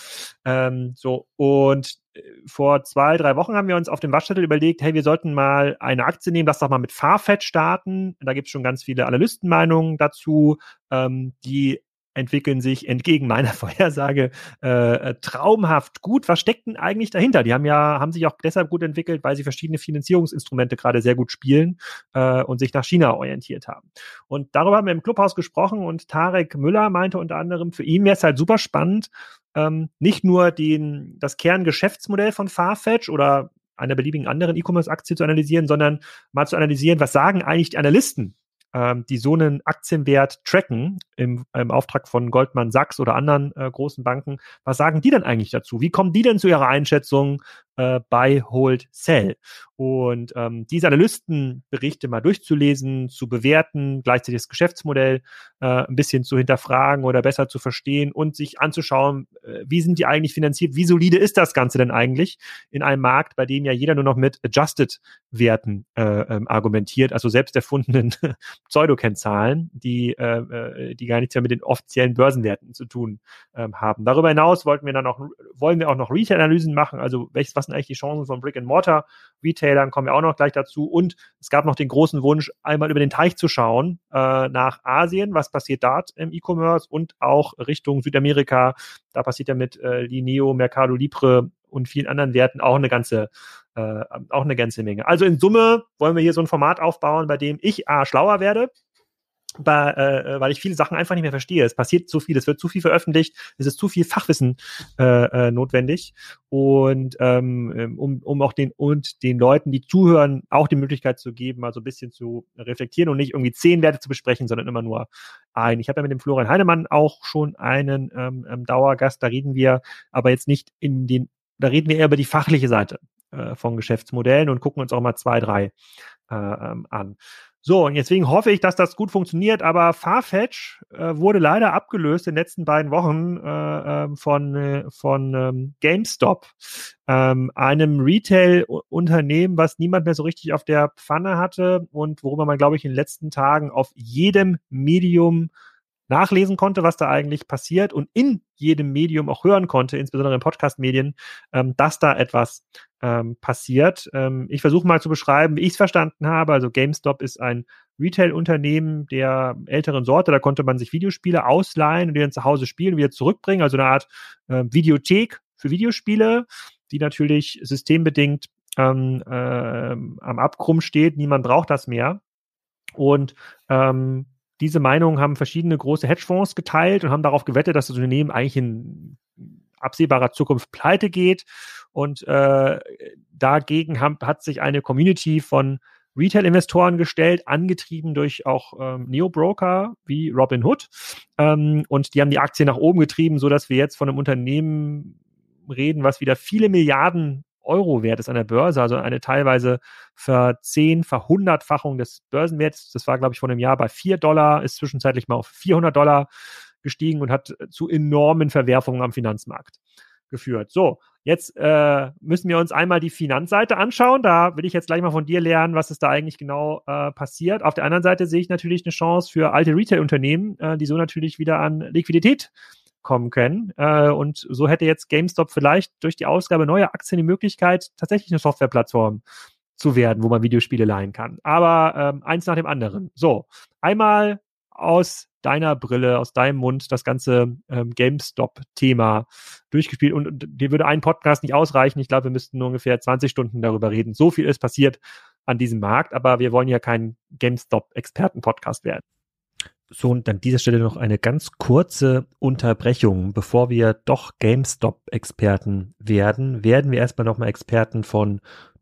Ähm, so, und äh, vor zwei, drei Wochen haben wir uns auf dem Waschzettel überlegt, hey, wir sollten mal eine Aktie nehmen, lass doch mal mit Farfetch starten. Da gibt es schon ganz viele Analystenmeinungen dazu, ähm, die entwickeln sich entgegen meiner Vorhersage äh, traumhaft gut. Was steckt denn eigentlich dahinter? Die haben ja, haben sich auch deshalb gut entwickelt, weil sie verschiedene Finanzierungsinstrumente gerade sehr gut spielen äh, und sich nach China orientiert haben. Und darüber haben wir im Clubhaus gesprochen und Tarek Müller meinte unter anderem, für ihn wäre es halt super spannend, ähm, nicht nur den, das Kerngeschäftsmodell von Farfetch oder einer beliebigen anderen E-Commerce-Aktie zu analysieren, sondern mal zu analysieren, was sagen eigentlich die Analysten ähm, die so einen Aktienwert tracken im, im Auftrag von Goldman Sachs oder anderen äh, großen Banken, was sagen die denn eigentlich dazu? Wie kommen die denn zu ihrer Einschätzung? Äh, Buy, Hold, Sell. Und ähm, diese Analystenberichte mal durchzulesen, zu bewerten, gleichzeitig das Geschäftsmodell äh, ein bisschen zu hinterfragen oder besser zu verstehen und sich anzuschauen, äh, wie sind die eigentlich finanziert, wie solide ist das Ganze denn eigentlich in einem Markt, bei dem ja jeder nur noch mit Adjusted-Werten äh, ähm, argumentiert, also selbst erfundenen Pseudokennzahlen, die, äh, äh, die gar nichts mehr mit den offiziellen Börsenwerten zu tun ähm, haben. Darüber hinaus wollten wir dann auch, wollen wir auch noch Retail-Analysen machen, also welches, was sind eigentlich die Chancen von Brick and Mortar Retailern, kommen wir auch noch gleich dazu. Und es gab noch den großen Wunsch, einmal über den Teich zu schauen äh, nach Asien, was passiert dort im E-Commerce und auch Richtung Südamerika. Da passiert ja mit äh, Lineo, Mercado Libre und vielen anderen Werten auch eine ganze äh, auch eine ganze Menge. Also in Summe wollen wir hier so ein Format aufbauen, bei dem ich A schlauer werde, bei, äh, weil ich viele Sachen einfach nicht mehr verstehe. Es passiert zu viel, es wird zu viel veröffentlicht, es ist zu viel Fachwissen äh, äh, notwendig und ähm, ähm, um, um auch den und den Leuten, die zuhören, auch die Möglichkeit zu geben, mal so ein bisschen zu reflektieren und nicht irgendwie zehn Werte zu besprechen, sondern immer nur ein. Ich habe ja mit dem Florian Heinemann auch schon einen ähm, ähm, Dauergast, da reden wir aber jetzt nicht in den, da reden wir eher über die fachliche Seite äh, von Geschäftsmodellen und gucken uns auch mal zwei, drei äh, ähm, an. So, und deswegen hoffe ich, dass das gut funktioniert, aber Farfetch äh, wurde leider abgelöst in den letzten beiden Wochen äh, ähm, von, äh, von ähm, GameStop, ähm, einem Retail-Unternehmen, was niemand mehr so richtig auf der Pfanne hatte und worüber man, glaube ich, in den letzten Tagen auf jedem Medium nachlesen konnte, was da eigentlich passiert und in jedem Medium auch hören konnte, insbesondere in Podcast-Medien, ähm, dass da etwas ähm, passiert. Ähm, ich versuche mal zu beschreiben, wie ich es verstanden habe. Also GameStop ist ein Retail-Unternehmen der älteren Sorte. Da konnte man sich Videospiele ausleihen und die dann zu Hause spielen und wieder zurückbringen. Also eine Art äh, Videothek für Videospiele, die natürlich systembedingt ähm, äh, am Abgrund steht. Niemand braucht das mehr. Und ähm, diese Meinung haben verschiedene große Hedgefonds geteilt und haben darauf gewettet, dass das Unternehmen eigentlich in absehbarer Zukunft pleite geht. Und äh, dagegen haben, hat sich eine Community von Retail-Investoren gestellt, angetrieben durch auch ähm, Neo-Broker wie Robinhood. Ähm, und die haben die Aktie nach oben getrieben, so dass wir jetzt von einem Unternehmen reden, was wieder viele Milliarden Euro wert ist an der Börse, also eine teilweise verzehn, verhundertfachung des Börsenwerts. Das war, glaube ich, vor einem Jahr bei vier Dollar, ist zwischenzeitlich mal auf 400 Dollar gestiegen und hat zu enormen Verwerfungen am Finanzmarkt geführt. So, jetzt äh, müssen wir uns einmal die Finanzseite anschauen. Da will ich jetzt gleich mal von dir lernen, was ist da eigentlich genau äh, passiert. Auf der anderen Seite sehe ich natürlich eine Chance für alte Retail-Unternehmen, äh, die so natürlich wieder an Liquidität kommen können. Äh, und so hätte jetzt GameStop vielleicht durch die Ausgabe neuer Aktien die Möglichkeit, tatsächlich eine Softwareplattform zu werden, wo man Videospiele leihen kann. Aber ähm, eins nach dem anderen. So, einmal aus deiner Brille, aus deinem Mund das ganze ähm, GameStop-Thema durchgespielt. Und, und dir würde ein Podcast nicht ausreichen. Ich glaube, wir müssten nur ungefähr 20 Stunden darüber reden. So viel ist passiert an diesem Markt, aber wir wollen ja kein GameStop-Experten-Podcast werden. So, und an dieser Stelle noch eine ganz kurze Unterbrechung. Bevor wir doch GameStop-Experten werden, werden wir erstmal nochmal Experten von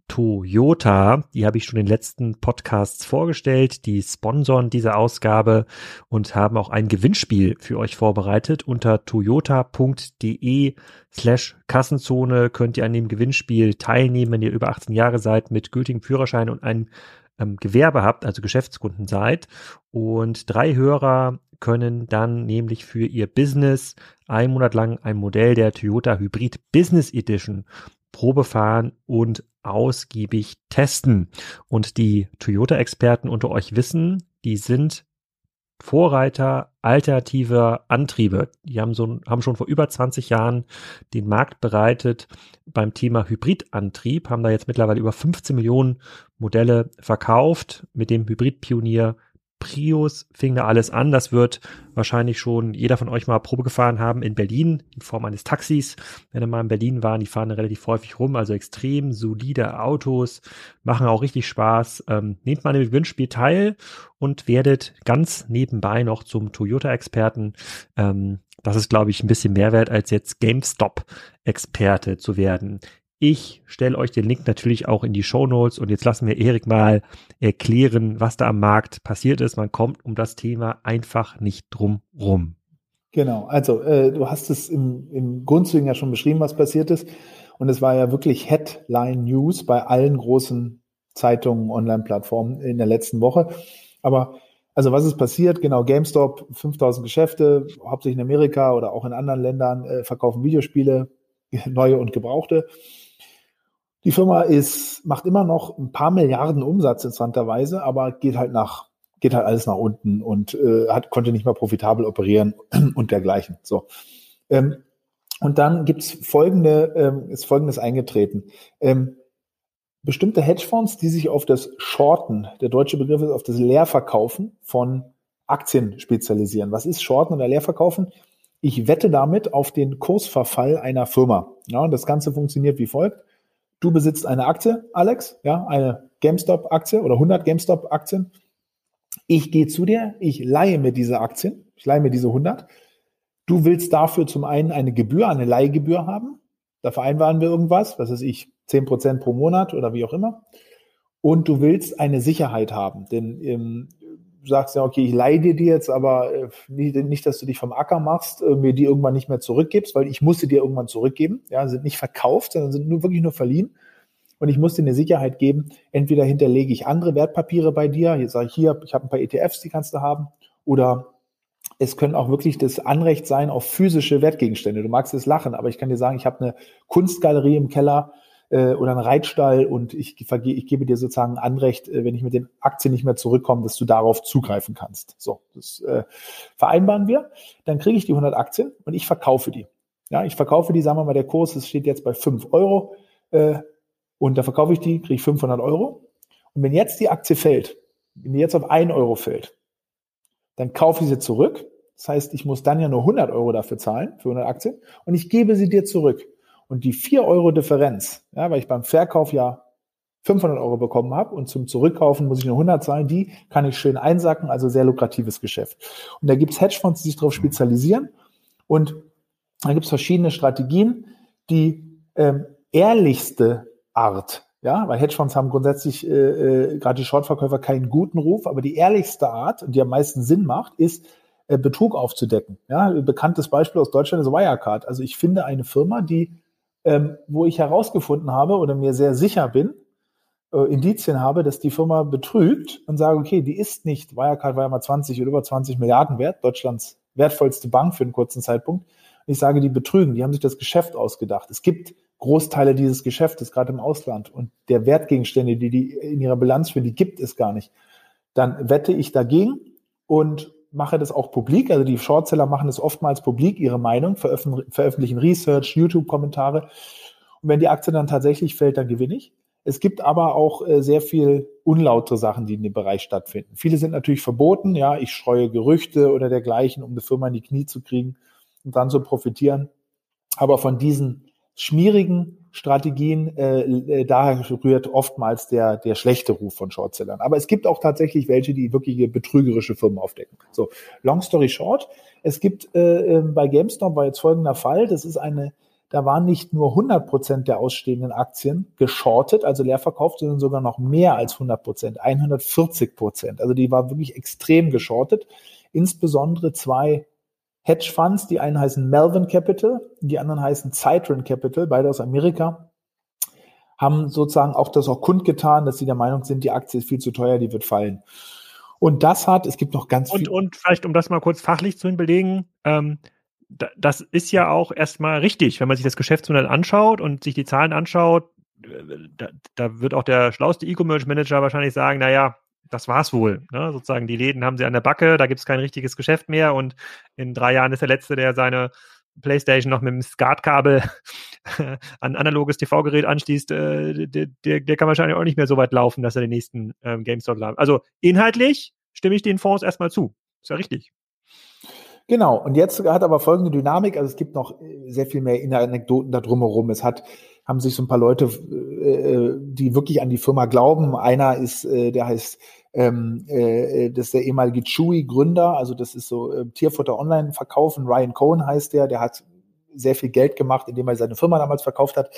Toyota. Die habe ich schon in den letzten Podcasts vorgestellt. Die sponsoren diese Ausgabe und haben auch ein Gewinnspiel für euch vorbereitet. Unter toyota.de slash Kassenzone könnt ihr an dem Gewinnspiel teilnehmen, wenn ihr über 18 Jahre seid, mit gültigem Führerschein und einem ähm, Gewerbe habt, also Geschäftskunden seid. Und drei Hörer können dann nämlich für ihr Business einen Monat lang ein Modell der Toyota Hybrid Business Edition Probe fahren und ausgiebig testen. Und die Toyota-Experten unter euch wissen, die sind Vorreiter alternativer Antriebe. Die haben, so, haben schon vor über 20 Jahren den Markt bereitet beim Thema Hybridantrieb, haben da jetzt mittlerweile über 15 Millionen Modelle verkauft mit dem Hybridpionier Prius fing da alles an. Das wird wahrscheinlich schon jeder von euch mal Probe gefahren haben in Berlin in Form eines Taxis. Wenn ihr mal in Berlin waren, die fahren relativ häufig rum, also extrem solide Autos, machen auch richtig Spaß. Ähm, nehmt mal im Gewinnspiel teil und werdet ganz nebenbei noch zum Toyota-Experten. Ähm, das ist, glaube ich, ein bisschen mehr wert, als jetzt GameStop-Experte zu werden. Ich stelle euch den Link natürlich auch in die Show Notes und jetzt lassen wir Erik mal erklären, was da am Markt passiert ist. Man kommt um das Thema einfach nicht drum rum. Genau, also äh, du hast es im, im Grundzügen ja schon beschrieben, was passiert ist. Und es war ja wirklich Headline News bei allen großen Zeitungen, Online-Plattformen in der letzten Woche. Aber also was ist passiert? Genau, GameStop, 5000 Geschäfte, hauptsächlich in Amerika oder auch in anderen Ländern, äh, verkaufen Videospiele, neue und gebrauchte. Die Firma ist, macht immer noch ein paar Milliarden Umsatz interessanterweise, aber geht halt nach, geht halt alles nach unten und äh, hat, konnte nicht mehr profitabel operieren und dergleichen. So. Ähm, und dann gibt's folgende, ähm, ist folgendes eingetreten. Ähm, bestimmte Hedgefonds, die sich auf das Shorten, der deutsche Begriff ist auf das Leerverkaufen von Aktien spezialisieren. Was ist Shorten oder Leerverkaufen? Ich wette damit auf den Kursverfall einer Firma. Ja, und das Ganze funktioniert wie folgt. Du besitzt eine Aktie, Alex, ja, eine GameStop-Aktie oder 100 GameStop-Aktien. Ich gehe zu dir, ich leihe mir diese Aktien, ich leihe mir diese 100. Du willst dafür zum einen eine Gebühr, eine Leihgebühr haben. Da vereinbaren wir irgendwas, was weiß ich, 10 Prozent pro Monat oder wie auch immer. Und du willst eine Sicherheit haben, denn ähm, sagst ja, okay, ich leihe dir die jetzt, aber äh, nicht, nicht, dass du dich vom Acker machst, äh, mir die irgendwann nicht mehr zurückgibst, weil ich musste dir irgendwann zurückgeben. Ja, sind nicht verkauft, sondern sind nur wirklich nur verliehen. Und ich muss dir eine Sicherheit geben. Entweder hinterlege ich andere Wertpapiere bei dir. Jetzt sage ich hier, ich habe ein paar ETFs, die kannst du haben. Oder es können auch wirklich das Anrecht sein auf physische Wertgegenstände. Du magst es lachen, aber ich kann dir sagen, ich habe eine Kunstgalerie im Keller äh, oder einen Reitstall und ich, ich gebe dir sozusagen Anrecht, äh, wenn ich mit den Aktien nicht mehr zurückkomme, dass du darauf zugreifen kannst. So, das äh, vereinbaren wir. Dann kriege ich die 100 Aktien und ich verkaufe die. Ja, ich verkaufe die, sagen wir mal, der Kurs das steht jetzt bei 5 Euro äh, und da verkaufe ich die, kriege ich 500 Euro. Und wenn jetzt die Aktie fällt, wenn die jetzt auf 1 Euro fällt, dann kaufe ich sie zurück. Das heißt, ich muss dann ja nur 100 Euro dafür zahlen, für 100 Aktien, und ich gebe sie dir zurück. Und die 4 Euro Differenz, ja, weil ich beim Verkauf ja 500 Euro bekommen habe und zum Zurückkaufen muss ich nur 100 zahlen, die kann ich schön einsacken, also sehr lukratives Geschäft. Und da gibt es Hedgefonds, die sich darauf spezialisieren und da gibt es verschiedene Strategien. Die ähm, ehrlichste Art, ja, weil Hedgefonds haben grundsätzlich äh, äh, gerade die Shortverkäufer keinen guten Ruf, aber die ehrlichste Art, die am meisten Sinn macht, ist äh, Betrug aufzudecken. Ja, bekanntes Beispiel aus Deutschland ist Wirecard. Also ich finde eine Firma, die ähm, wo ich herausgefunden habe oder mir sehr sicher bin, äh, Indizien habe, dass die Firma betrügt und sage, okay, die ist nicht, Wirecard war ja mal 20 oder über 20 Milliarden wert, Deutschlands wertvollste Bank für einen kurzen Zeitpunkt. Und ich sage, die betrügen, die haben sich das Geschäft ausgedacht. Es gibt Großteile dieses Geschäftes, gerade im Ausland, und der Wertgegenstände, die die in ihrer Bilanz für die gibt es gar nicht. Dann wette ich dagegen und mache das auch publik. Also die Shortseller machen es oftmals publik, ihre Meinung, veröffentlichen Research, YouTube-Kommentare. Und wenn die Aktie dann tatsächlich fällt, dann gewinne ich. Es gibt aber auch äh, sehr viel unlautere Sachen, die in dem Bereich stattfinden. Viele sind natürlich verboten. Ja, ich streue Gerüchte oder dergleichen, um eine Firma in die Knie zu kriegen und dann zu profitieren. Aber von diesen schmierigen Strategien, äh, äh, daher rührt oftmals der, der schlechte Ruf von Shortsellern. Aber es gibt auch tatsächlich welche, die wirkliche betrügerische Firmen aufdecken. So, long story short, es gibt äh, ähm, bei GameStop war jetzt folgender Fall, das ist eine, da waren nicht nur 100 Prozent der ausstehenden Aktien geschortet, also leer verkauft, sondern sogar noch mehr als 100 Prozent, 140 Prozent. Also die war wirklich extrem geschortet. Insbesondere zwei Hedgefonds, die einen heißen Melvin Capital, die anderen heißen Citron Capital, beide aus Amerika, haben sozusagen auch das auch kundgetan, dass sie der Meinung sind, die Aktie ist viel zu teuer, die wird fallen. Und das hat, es gibt noch ganz und, viel. Und vielleicht, um das mal kurz fachlich zu belegen, ähm, das ist ja auch erstmal richtig, wenn man sich das Geschäftsmodell anschaut und sich die Zahlen anschaut, äh, da, da wird auch der schlauste E-Commerce-Manager wahrscheinlich sagen, naja, das war's wohl. Ne? Sozusagen die Läden haben sie an der Backe, da gibt es kein richtiges Geschäft mehr und in drei Jahren ist der Letzte, der seine Playstation noch mit dem SCART-Kabel an analoges TV-Gerät anschließt, äh, der, der, der, kann wahrscheinlich auch nicht mehr so weit laufen, dass er den nächsten ähm, GameStop haben. Also inhaltlich stimme ich den Fonds erstmal zu. Ist ja richtig. Genau, und jetzt hat aber folgende Dynamik, also es gibt noch äh, sehr viel mehr Anekdoten da drumherum. Es hat, haben sich so ein paar Leute, äh, die wirklich an die Firma glauben. Einer ist, äh, der heißt ähm, äh, das ist der ehemalige Chewy-Gründer, also das ist so äh, Tierfutter online verkaufen. Ryan Cohen heißt der, der hat sehr viel Geld gemacht, indem er seine Firma damals verkauft hat.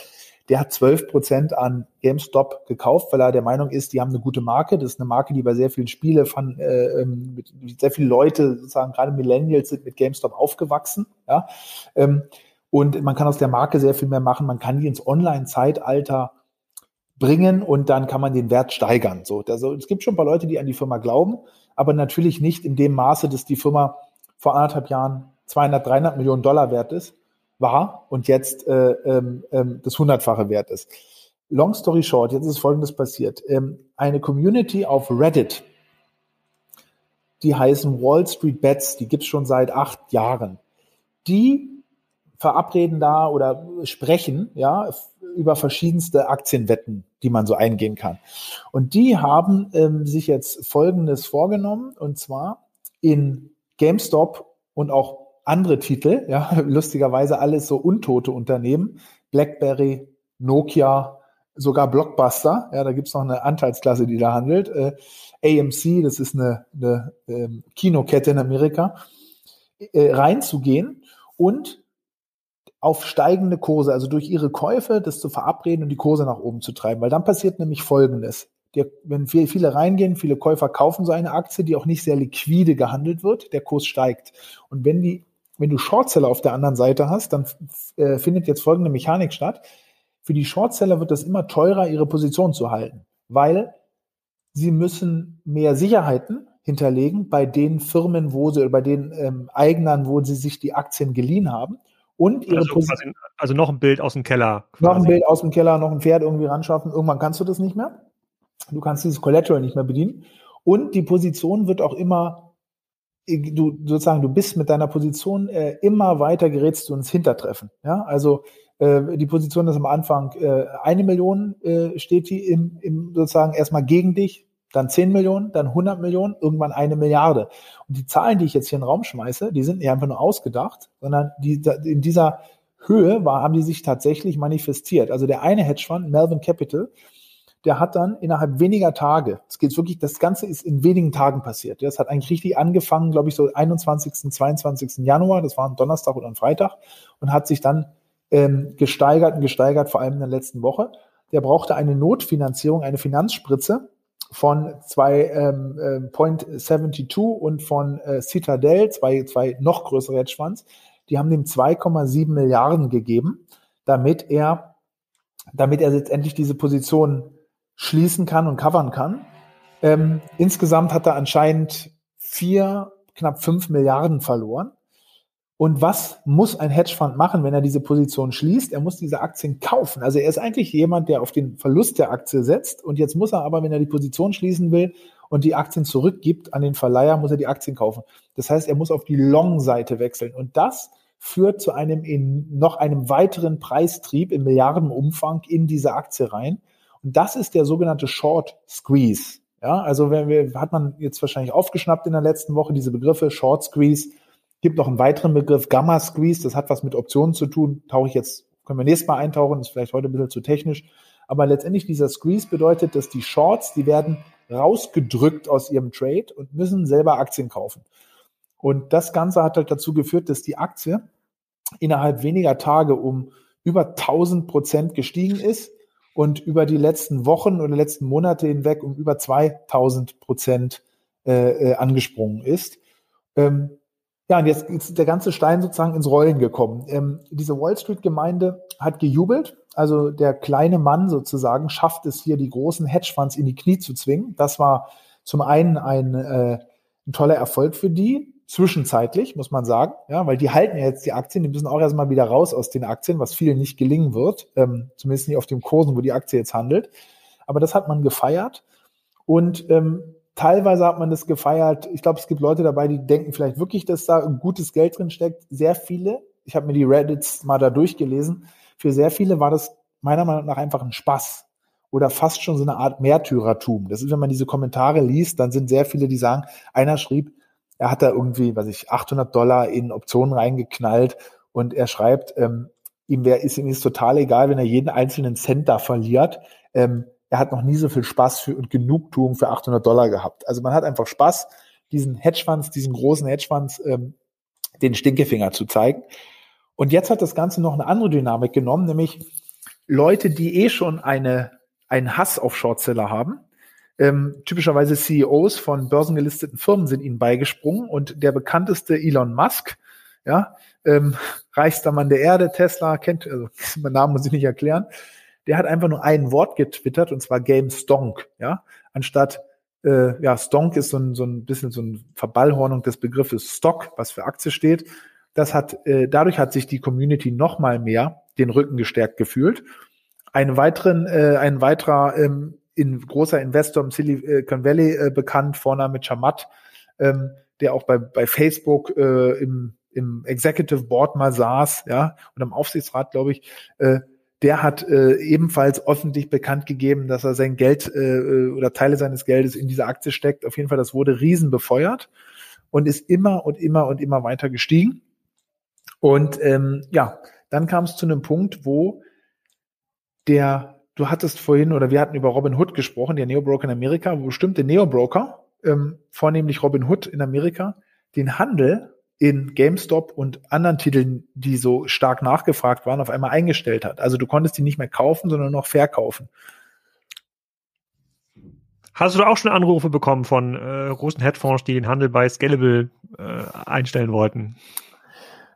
Der hat 12 Prozent an GameStop gekauft, weil er der Meinung ist, die haben eine gute Marke. Das ist eine Marke, die bei sehr vielen Spiele von äh, ähm, mit, sehr viele Leute, sozusagen gerade Millennials, sind mit GameStop aufgewachsen. Ja. Ähm, Und man kann aus der Marke sehr viel mehr machen. Man kann die ins Online-Zeitalter bringen und dann kann man den Wert steigern. So, also, es gibt schon ein paar Leute, die an die Firma glauben, aber natürlich nicht in dem Maße, dass die Firma vor anderthalb Jahren 200, 300 Millionen Dollar wert ist, war und jetzt äh, ähm, ähm, das hundertfache wert ist. Long story short, jetzt ist Folgendes passiert. Ähm, eine Community auf Reddit, die heißen Wall Street Bets, die gibt's schon seit acht Jahren. Die verabreden da oder sprechen, ja, über verschiedenste Aktienwetten, die man so eingehen kann. Und die haben ähm, sich jetzt Folgendes vorgenommen, und zwar in GameStop und auch andere Titel, ja, lustigerweise alles so untote Unternehmen, BlackBerry, Nokia, sogar Blockbuster, ja, da gibt's noch eine Anteilsklasse, die da handelt, äh, AMC, das ist eine, eine äh, Kinokette in Amerika, äh, reinzugehen und auf steigende Kurse, also durch ihre Käufe, das zu verabreden und die Kurse nach oben zu treiben. Weil dann passiert nämlich Folgendes. Der, wenn viele reingehen, viele Käufer kaufen so eine Aktie, die auch nicht sehr liquide gehandelt wird, der Kurs steigt. Und wenn die, wenn du Shortseller auf der anderen Seite hast, dann äh, findet jetzt folgende Mechanik statt. Für die Shortseller wird es immer teurer, ihre Position zu halten, weil sie müssen mehr Sicherheiten hinterlegen bei den Firmen, wo sie, oder bei den ähm, Eignern, wo sie sich die Aktien geliehen haben. Und ihre also, Position. Also noch ein Bild aus dem Keller. Quasi. Noch ein Bild aus dem Keller, noch ein Pferd irgendwie ran schaffen. Irgendwann kannst du das nicht mehr. Du kannst dieses Collateral nicht mehr bedienen. Und die Position wird auch immer, du sozusagen, du bist mit deiner Position äh, immer weiter gerätst du ins Hintertreffen. Ja, also äh, die Position ist am Anfang äh, eine Million äh, steht die im, im sozusagen erstmal gegen dich, dann 10 Millionen, dann 100 Millionen, irgendwann eine Milliarde. Und die Zahlen, die ich jetzt hier in den Raum schmeiße, die sind nicht einfach nur ausgedacht, sondern die, in dieser Höhe war, haben die sich tatsächlich manifestiert. Also der eine Hedgefonds, Melvin Capital, der hat dann innerhalb weniger Tage, es geht wirklich, das Ganze ist in wenigen Tagen passiert. Das hat eigentlich richtig angefangen, glaube ich, so 21., 22. Januar, das war ein Donnerstag oder ein Freitag, und hat sich dann ähm, gesteigert und gesteigert, vor allem in der letzten Woche. Der brauchte eine Notfinanzierung, eine Finanzspritze von zwei ähm, äh, Point 72 und von äh, Citadel, zwei, zwei noch größere Hedgefonds, die haben dem 2,7 Milliarden gegeben, damit er, damit er letztendlich diese Position schließen kann und covern kann. Ähm, insgesamt hat er anscheinend vier, knapp fünf Milliarden verloren. Und was muss ein Hedgefonds machen, wenn er diese Position schließt? Er muss diese Aktien kaufen. Also er ist eigentlich jemand, der auf den Verlust der Aktie setzt. Und jetzt muss er aber, wenn er die Position schließen will und die Aktien zurückgibt an den Verleiher, muss er die Aktien kaufen. Das heißt, er muss auf die Long-Seite wechseln. Und das führt zu einem in noch einem weiteren Preistrieb im Milliardenumfang in diese Aktie rein. Und das ist der sogenannte Short Squeeze. Ja, also wenn wir, hat man jetzt wahrscheinlich aufgeschnappt in der letzten Woche diese Begriffe Short Squeeze gibt noch einen weiteren Begriff, Gamma Squeeze, das hat was mit Optionen zu tun, tauche ich jetzt, können wir nächstes Mal eintauchen, ist vielleicht heute ein bisschen zu technisch. Aber letztendlich dieser Squeeze bedeutet, dass die Shorts, die werden rausgedrückt aus ihrem Trade und müssen selber Aktien kaufen. Und das Ganze hat halt dazu geführt, dass die Aktie innerhalb weniger Tage um über 1000 Prozent gestiegen ist und über die letzten Wochen oder letzten Monate hinweg um über 2000 Prozent äh, äh, angesprungen ist. Ähm, ja, und jetzt ist der ganze Stein sozusagen ins Rollen gekommen. Ähm, diese Wall Street-Gemeinde hat gejubelt. Also der kleine Mann sozusagen schafft es hier, die großen Hedgefonds in die Knie zu zwingen. Das war zum einen ein, äh, ein toller Erfolg für die, zwischenzeitlich, muss man sagen, ja, weil die halten ja jetzt die Aktien, die müssen auch erstmal wieder raus aus den Aktien, was vielen nicht gelingen wird, ähm, zumindest nicht auf den Kursen, wo die Aktie jetzt handelt. Aber das hat man gefeiert. Und ähm, Teilweise hat man das gefeiert. Ich glaube, es gibt Leute dabei, die denken vielleicht wirklich, dass da ein gutes Geld drin steckt. Sehr viele, ich habe mir die Reddits mal da durchgelesen, für sehr viele war das meiner Meinung nach einfach ein Spaß oder fast schon so eine Art Märtyrertum. Das ist, wenn man diese Kommentare liest, dann sind sehr viele, die sagen, einer schrieb, er hat da irgendwie, was ich, 800 Dollar in Optionen reingeknallt und er schreibt, ähm, ihm wäre ist ihm ist total egal, wenn er jeden einzelnen Cent da verliert. Ähm, er hat noch nie so viel Spaß für, und Genugtuung für 800 Dollar gehabt. Also man hat einfach Spaß, diesen Hedgefonds, diesen großen Hedgefonds, ähm, den Stinkefinger zu zeigen. Und jetzt hat das Ganze noch eine andere Dynamik genommen, nämlich Leute, die eh schon eine, einen Hass auf Shortseller haben. Ähm, typischerweise CEOs von börsengelisteten Firmen sind ihnen beigesprungen und der bekannteste Elon Musk ja, ähm, reichster Mann der Erde, Tesla, kennt, also mein Namen muss ich nicht erklären, der hat einfach nur ein Wort getwittert und zwar Game Stonk, ja, anstatt äh, ja, Stonk ist so ein, so ein bisschen so ein Verballhornung des Begriffes Stock, was für Aktie steht. Das hat, äh, dadurch hat sich die Community noch mal mehr den Rücken gestärkt gefühlt. Einen weiteren, äh, ein weiterer ähm, in, großer Investor im Silicon Valley äh, bekannt, Vorname Chamat, ähm, der auch bei, bei Facebook äh, im, im Executive Board mal saß, ja, und am Aufsichtsrat, glaube ich, äh, der hat äh, ebenfalls öffentlich bekannt gegeben, dass er sein Geld äh, oder Teile seines Geldes in diese Aktie steckt. Auf jeden Fall, das wurde riesen befeuert und ist immer und immer und immer weiter gestiegen. Und ähm, ja, dann kam es zu einem Punkt, wo der, du hattest vorhin oder wir hatten über Robin Hood gesprochen, der Neobroker in Amerika, wo bestimmte Neobroker, ähm, vornehmlich Robin Hood in Amerika, den Handel in GameStop und anderen Titeln, die so stark nachgefragt waren, auf einmal eingestellt hat. Also du konntest die nicht mehr kaufen, sondern noch verkaufen. Hast du auch schon Anrufe bekommen von äh, großen Hedgefonds, die den Handel bei Scalable äh, einstellen wollten?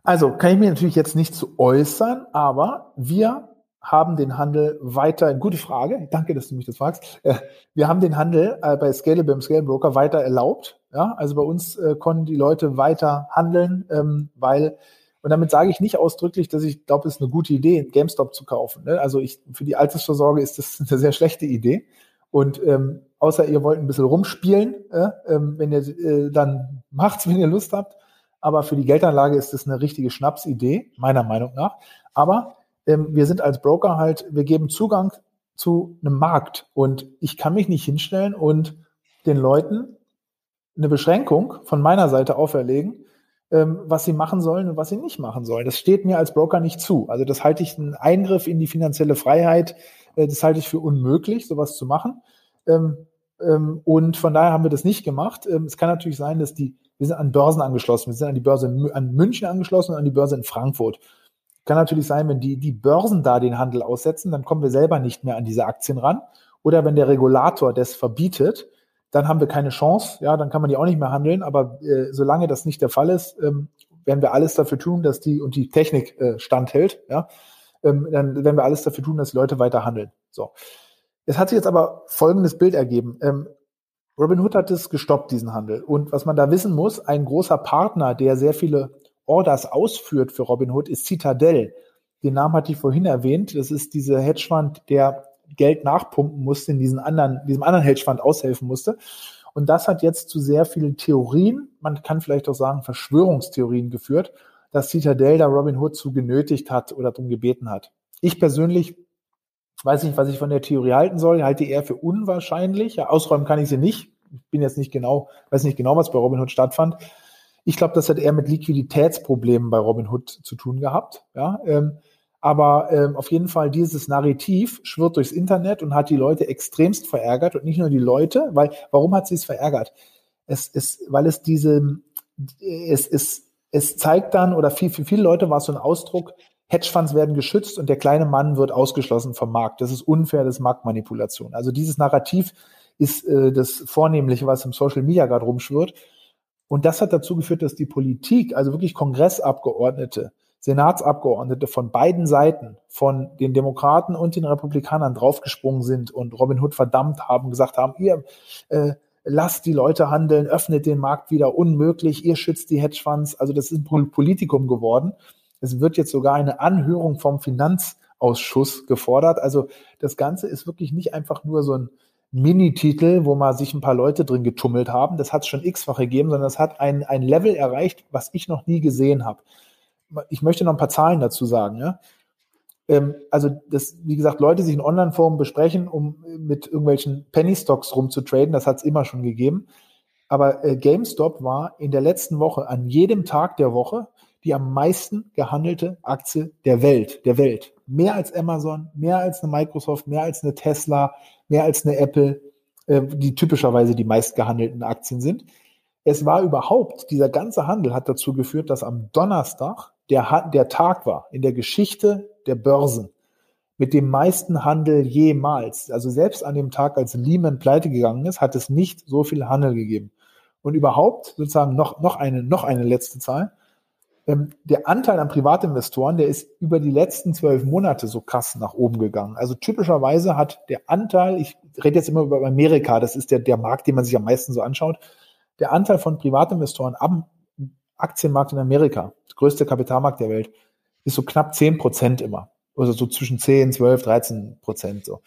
Also kann ich mir natürlich jetzt nicht zu äußern, aber wir haben den Handel weiter, gute Frage, danke, dass du mich das fragst. Äh, wir haben den Handel äh, bei Scalable, beim Scale Broker weiter erlaubt. Ja, also bei uns äh, konnten die Leute weiter handeln, ähm, weil, und damit sage ich nicht ausdrücklich, dass ich glaube, es ist eine gute Idee, GameStop zu kaufen. Ne? Also ich, für die Altersvorsorge ist das eine sehr schlechte Idee. Und ähm, außer ihr wollt ein bisschen rumspielen, äh, ähm, wenn ihr dann macht's, wenn ihr Lust habt. Aber für die Geldanlage ist das eine richtige Schnapsidee, meiner Meinung nach. Aber ähm, wir sind als Broker halt, wir geben Zugang zu einem Markt und ich kann mich nicht hinstellen und den Leuten eine Beschränkung von meiner Seite auferlegen, ähm, was sie machen sollen und was sie nicht machen sollen. Das steht mir als Broker nicht zu. Also das halte ich einen Eingriff in die finanzielle Freiheit, äh, das halte ich für unmöglich, sowas zu machen. Ähm, ähm, und von daher haben wir das nicht gemacht. Ähm, es kann natürlich sein, dass die, wir sind an Börsen angeschlossen, wir sind an die Börse in, an München angeschlossen und an die Börse in Frankfurt. Kann natürlich sein, wenn die, die Börsen da den Handel aussetzen, dann kommen wir selber nicht mehr an diese Aktien ran. Oder wenn der Regulator das verbietet, dann haben wir keine Chance. Ja, dann kann man die auch nicht mehr handeln. Aber äh, solange das nicht der Fall ist, ähm, werden wir alles dafür tun, dass die und die Technik äh, standhält. Ja, ähm, dann werden wir alles dafür tun, dass die Leute weiter handeln. So. Es hat sich jetzt aber folgendes Bild ergeben. Ähm, Robinhood hat es gestoppt, diesen Handel. Und was man da wissen muss, ein großer Partner, der sehr viele Orders ausführt für Robinhood, ist Citadel. Den Namen hatte ich vorhin erwähnt. Das ist dieser Hedgefonds, der Geld nachpumpen musste, in diesen anderen, diesem anderen Hedgefonds aushelfen musste. Und das hat jetzt zu sehr vielen Theorien, man kann vielleicht auch sagen Verschwörungstheorien geführt, dass Citadel da Robinhood zu genötigt hat oder darum gebeten hat. Ich persönlich weiß nicht, was ich von der Theorie halten soll, halte eher für unwahrscheinlich. Ausräumen kann ich sie nicht. Ich bin jetzt nicht genau, weiß nicht genau, was bei Robinhood stattfand. Ich glaube, das hat eher mit Liquiditätsproblemen bei Robinhood zu tun gehabt. Ja, ähm, aber ähm, auf jeden Fall dieses Narrativ schwirrt durchs Internet und hat die Leute extremst verärgert und nicht nur die Leute, weil warum hat sie es verärgert? Es ist, weil es diese, es ist, es zeigt dann oder viel, für viele Leute war es so ein Ausdruck, Hedgefonds werden geschützt und der kleine Mann wird ausgeschlossen vom Markt. Das ist unfair, das ist Marktmanipulation. Also dieses Narrativ ist äh, das Vornehmliche, was im Social Media gerade rumschwirrt. Und das hat dazu geführt, dass die Politik, also wirklich Kongressabgeordnete, Senatsabgeordnete von beiden Seiten, von den Demokraten und den Republikanern draufgesprungen sind und Robin Hood verdammt haben, gesagt haben, ihr äh, lasst die Leute handeln, öffnet den Markt wieder, unmöglich, ihr schützt die Hedgefonds. Also das ist ein Politikum geworden. Es wird jetzt sogar eine Anhörung vom Finanzausschuss gefordert. Also das Ganze ist wirklich nicht einfach nur so ein Minititel, wo mal sich ein paar Leute drin getummelt haben. Das hat es schon x-fach gegeben, sondern es hat ein, ein Level erreicht, was ich noch nie gesehen habe. Ich möchte noch ein paar Zahlen dazu sagen. Ja? Ähm, also, das, wie gesagt, Leute sich in Online-Foren besprechen, um mit irgendwelchen Penny-Stocks rumzutraden, das hat es immer schon gegeben. Aber äh, GameStop war in der letzten Woche, an jedem Tag der Woche, die am meisten gehandelte Aktie der Welt, der Welt. Mehr als Amazon, mehr als eine Microsoft, mehr als eine Tesla, mehr als eine Apple, äh, die typischerweise die meistgehandelten Aktien sind. Es war überhaupt, dieser ganze Handel hat dazu geführt, dass am Donnerstag der, der Tag war in der Geschichte der Börsen mit dem meisten Handel jemals. Also selbst an dem Tag, als Lehman pleite gegangen ist, hat es nicht so viel Handel gegeben. Und überhaupt, sozusagen noch, noch eine, noch eine letzte Zahl. Ähm, der Anteil an Privatinvestoren, der ist über die letzten zwölf Monate so krass nach oben gegangen. Also typischerweise hat der Anteil, ich rede jetzt immer über Amerika, das ist der, der Markt, den man sich am meisten so anschaut, der Anteil von Privatinvestoren am Aktienmarkt in Amerika, der größte Kapitalmarkt der Welt, ist so knapp zehn Prozent immer. Also so zwischen 10, 12, 13 Prozent so.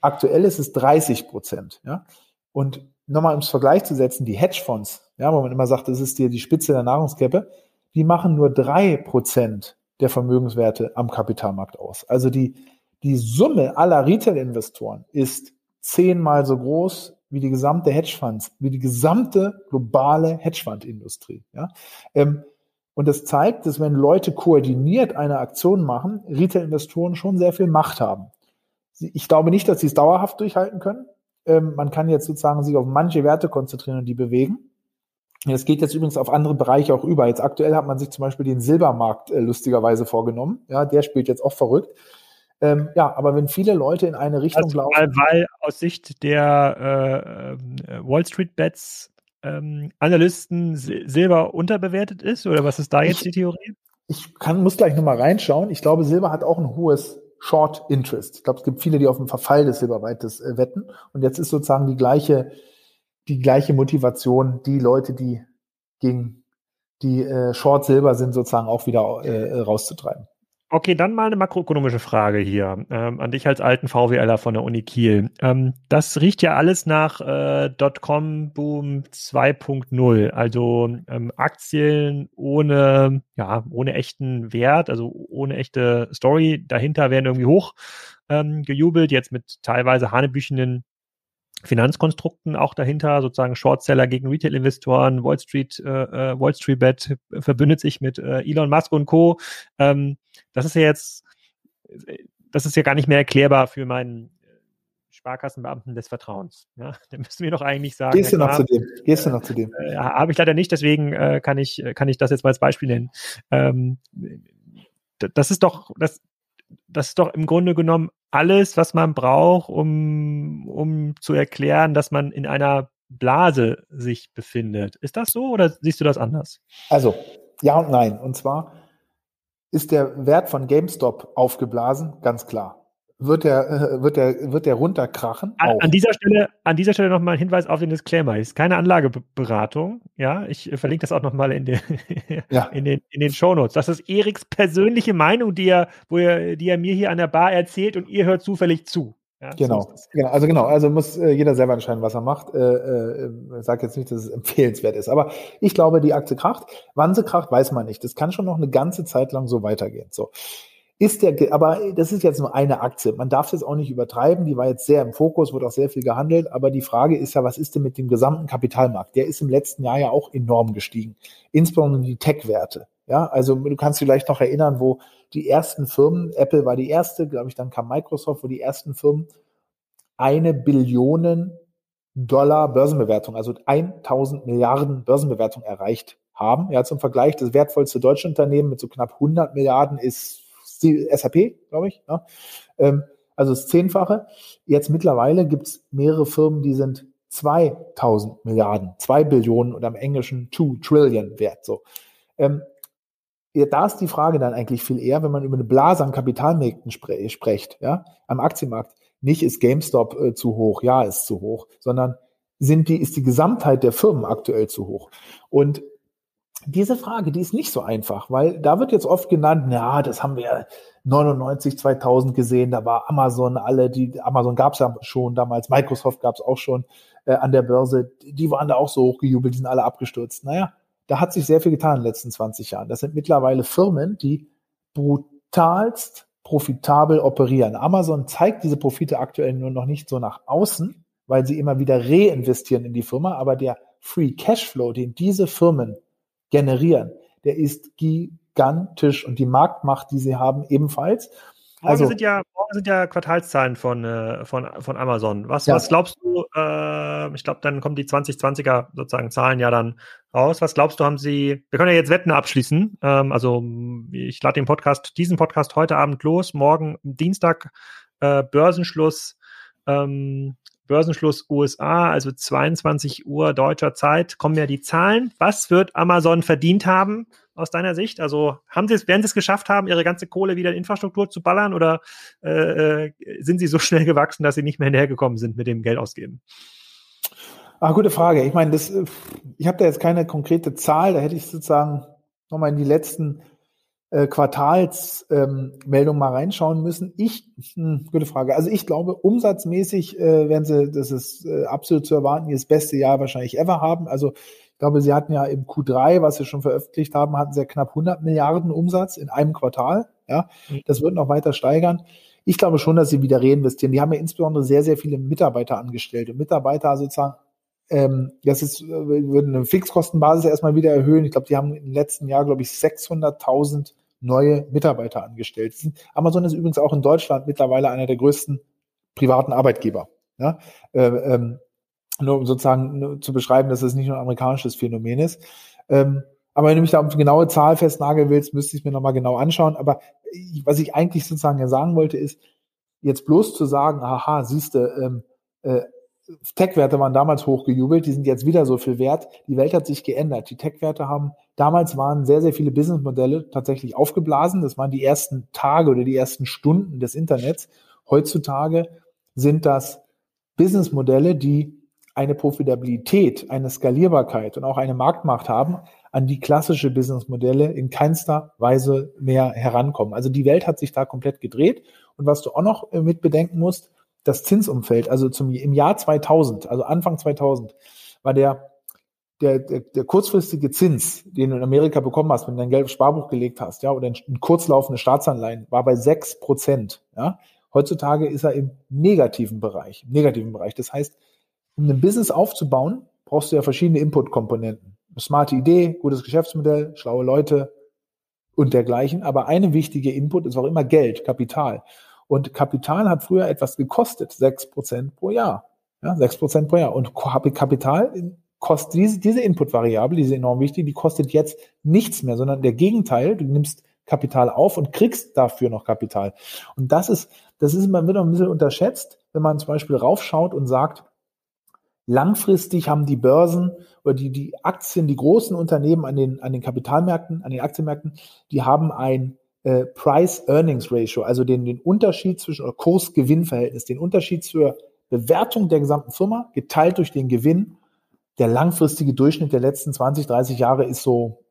Aktuell ist es 30 Prozent. Ja? Und nochmal ins Vergleich zu setzen, die Hedgefonds, ja, wo man immer sagt, das ist die, die Spitze der Nahrungskette, die machen nur drei Prozent der Vermögenswerte am Kapitalmarkt aus. Also die, die Summe aller Retail-Investoren ist zehnmal so groß wie die gesamte Hedgefonds, wie die gesamte globale Hedgefondsindustrie. Ja? Ähm, und das zeigt, dass wenn Leute koordiniert eine Aktion machen, Retail-Investoren schon sehr viel Macht haben. Ich glaube nicht, dass sie es dauerhaft durchhalten können. Ähm, man kann jetzt sozusagen sich auf manche Werte konzentrieren und die bewegen. Das geht jetzt übrigens auf andere Bereiche auch über. Jetzt aktuell hat man sich zum Beispiel den Silbermarkt äh, lustigerweise vorgenommen. Ja, der spielt jetzt auch verrückt. Ähm, ja, aber wenn viele Leute in eine Richtung also, laufen. Weil, weil aus Sicht der äh, äh Wall Street Bets ähm, Analysten Silber unterbewertet ist? Oder was ist da jetzt ich, die Theorie? Ich kann, muss gleich nochmal reinschauen. Ich glaube, Silber hat auch ein hohes Short Interest. Ich glaube, es gibt viele, die auf den Verfall des Silberweites äh, wetten. Und jetzt ist sozusagen die gleiche, die gleiche Motivation, die Leute, die gegen die äh, Short Silber sind, sozusagen auch wieder äh, rauszutreiben. Okay, dann mal eine makroökonomische Frage hier ähm, an dich als alten VWLer von der Uni Kiel. Ähm, das riecht ja alles nach äh, Dotcom-Boom 2.0, also ähm, Aktien ohne, ja, ohne echten Wert, also ohne echte Story dahinter werden irgendwie hoch ähm, gejubelt, jetzt mit teilweise hanebüchenden Finanzkonstrukten auch dahinter, sozusagen Shortseller gegen Retail-Investoren, Wall Street, äh, äh, Wall Street Bet verbündet sich mit äh, Elon Musk und Co. Ähm, das ist ja jetzt, das ist ja gar nicht mehr erklärbar für meinen Sparkassenbeamten des Vertrauens. Ja, da müssen wir doch eigentlich sagen. Gehst du noch zu dem? Gehst du noch zu dem? Äh, Habe ich leider nicht, deswegen äh, kann ich kann ich das jetzt mal als Beispiel nennen. Ähm, das ist doch das das ist doch im Grunde genommen alles, was man braucht, um, um zu erklären, dass man in einer Blase sich befindet. Ist das so oder siehst du das anders? Also, ja und nein. Und zwar ist der Wert von GameStop aufgeblasen, ganz klar wird der, äh, wird der, wird der runterkrachen. An, an, dieser Stelle, an dieser Stelle nochmal ein Hinweis auf den Disclaimer. Ist keine Anlageberatung. Ja, ich äh, verlinke das auch nochmal in, den, ja. in den, in den Shownotes. Das ist Eriks persönliche Meinung, die er, wo er, die er mir hier an der Bar erzählt und ihr hört zufällig zu. Ja, genau. So genau, also genau, also muss äh, jeder selber entscheiden, was er macht. Äh, äh, sag jetzt nicht, dass es empfehlenswert ist, aber ich glaube, die Aktie kracht. Wann sie kracht, weiß man nicht. Das kann schon noch eine ganze Zeit lang so weitergehen. So ist der, aber das ist jetzt nur eine Aktie. Man darf das auch nicht übertreiben. Die war jetzt sehr im Fokus, wurde auch sehr viel gehandelt. Aber die Frage ist ja, was ist denn mit dem gesamten Kapitalmarkt? Der ist im letzten Jahr ja auch enorm gestiegen. Insbesondere die Tech-Werte. Ja, also du kannst dich vielleicht noch erinnern, wo die ersten Firmen, Apple war die erste, glaube ich, dann kam Microsoft, wo die ersten Firmen eine Billion Dollar Börsenbewertung, also 1000 Milliarden Börsenbewertung erreicht haben. Ja, zum Vergleich, das wertvollste deutsche Unternehmen mit so knapp 100 Milliarden ist SAP, glaube ich. Ja. Ähm, also das Zehnfache. Jetzt mittlerweile gibt es mehrere Firmen, die sind 2000 Milliarden, 2 Billionen oder im Englischen 2 Trillion wert. So. Ähm, ja, da ist die Frage dann eigentlich viel eher, wenn man über eine Blase an Kapitalmärkten spre spricht, ja, am Aktienmarkt. Nicht ist GameStop äh, zu hoch, ja, ist zu hoch, sondern sind die, ist die Gesamtheit der Firmen aktuell zu hoch. Und diese Frage, die ist nicht so einfach, weil da wird jetzt oft genannt, ja, das haben wir 99, 2000 gesehen, da war Amazon alle, die Amazon gab es ja schon damals, Microsoft gab es auch schon äh, an der Börse, die waren da auch so hochgejubelt, die sind alle abgestürzt. Naja, da hat sich sehr viel getan in den letzten 20 Jahren. Das sind mittlerweile Firmen, die brutalst profitabel operieren. Amazon zeigt diese Profite aktuell nur noch nicht so nach außen, weil sie immer wieder reinvestieren in die Firma, aber der Free Cashflow, den diese Firmen generieren. Der ist gigantisch und die Marktmacht, die sie haben, ebenfalls. Morgen also, sind ja, morgen sind ja Quartalszahlen von, äh, von, von Amazon. Was, ja. was glaubst du, äh, ich glaube, dann kommen die 2020er sozusagen Zahlen ja dann raus. Was glaubst du, haben sie, wir können ja jetzt Wetten abschließen. Ähm, also ich lade den Podcast, diesen Podcast heute Abend los, morgen Dienstag äh, Börsenschluss. Ähm, Börsenschluss USA, also 22 Uhr deutscher Zeit, kommen ja die Zahlen. Was wird Amazon verdient haben? aus deiner Sicht? Also haben sie es, werden sie es geschafft haben, ihre ganze Kohle wieder in Infrastruktur zu ballern oder äh, äh sind sie so schnell gewachsen, dass sie nicht mehr hinterhergekommen sind mit dem Geld ausgeben? Ah, gute Frage. Ich meine, das, äh, ich habe da jetzt keine konkrete Zahl, da hätte ich sozusagen nochmal in die letzten äh, Quartalsmeldungen ähm, mal reinschauen müssen. Ich, hm, gute Frage. Also ich glaube, umsatzmäßig äh, werden sie, das ist äh, absolut zu erwarten, ihr das beste Jahr wahrscheinlich ever haben. Also ich glaube, sie hatten ja im Q3, was sie schon veröffentlicht haben, hatten sie ja knapp 100 Milliarden Umsatz in einem Quartal. Ja, mhm. das wird noch weiter steigern. Ich glaube schon, dass sie wieder reinvestieren. Die haben ja insbesondere sehr, sehr viele Mitarbeiter angestellt und Mitarbeiter sozusagen ähm, das ist, äh, würden eine Fixkostenbasis erstmal wieder erhöhen. Ich glaube, die haben im letzten Jahr, glaube ich, 600.000 neue Mitarbeiter angestellt. Amazon ist übrigens auch in Deutschland mittlerweile einer der größten privaten Arbeitgeber. Ja? Äh, ähm, nur um sozusagen nur zu beschreiben, dass es nicht nur ein amerikanisches Phänomen ist. Ähm, aber wenn du mich da auf eine genaue Zahl festnageln willst, müsste ich mir nochmal genau anschauen. Aber ich, was ich eigentlich sozusagen ja sagen wollte, ist, jetzt bloß zu sagen, aha, siehste, ähm, äh, Tech-Werte waren damals hochgejubelt, die sind jetzt wieder so viel wert. Die Welt hat sich geändert. Die Tech-Werte haben, damals waren sehr, sehr viele Businessmodelle tatsächlich aufgeblasen. Das waren die ersten Tage oder die ersten Stunden des Internets. Heutzutage sind das Businessmodelle, die eine Profitabilität, eine Skalierbarkeit und auch eine Marktmacht haben, an die klassische Businessmodelle in keinster Weise mehr herankommen. Also die Welt hat sich da komplett gedreht. Und was du auch noch mit bedenken musst, das Zinsumfeld, also zum, im Jahr 2000, also Anfang 2000, war der, der, der, der kurzfristige Zins, den du in Amerika bekommen hast, wenn du dein Geld auf Sparbuch gelegt hast, ja, oder in kurzlaufende Staatsanleihen, war bei sechs Prozent, ja. Heutzutage ist er im negativen Bereich, im negativen Bereich. Das heißt, um ein Business aufzubauen, brauchst du ja verschiedene Input-Komponenten. Smarte Idee, gutes Geschäftsmodell, schlaue Leute und dergleichen. Aber eine wichtige Input ist auch immer Geld, Kapital. Und Kapital hat früher etwas gekostet, sechs Prozent pro Jahr. Ja, Prozent pro Jahr. Und Kapital kostet diese, diese Input-Variable, die ist enorm wichtig, die kostet jetzt nichts mehr, sondern der Gegenteil, du nimmst Kapital auf und kriegst dafür noch Kapital. Und das ist, das ist immer wieder ein bisschen unterschätzt, wenn man zum Beispiel raufschaut und sagt, langfristig haben die Börsen oder die, die Aktien, die großen Unternehmen an den, an den Kapitalmärkten, an den Aktienmärkten, die haben ein äh, Price-Earnings-Ratio, also den, den Unterschied zwischen oder Kurs-Gewinn-Verhältnis, den Unterschied zur Bewertung der gesamten Firma geteilt durch den Gewinn. Der langfristige Durchschnitt der letzten 20, 30 Jahre ist so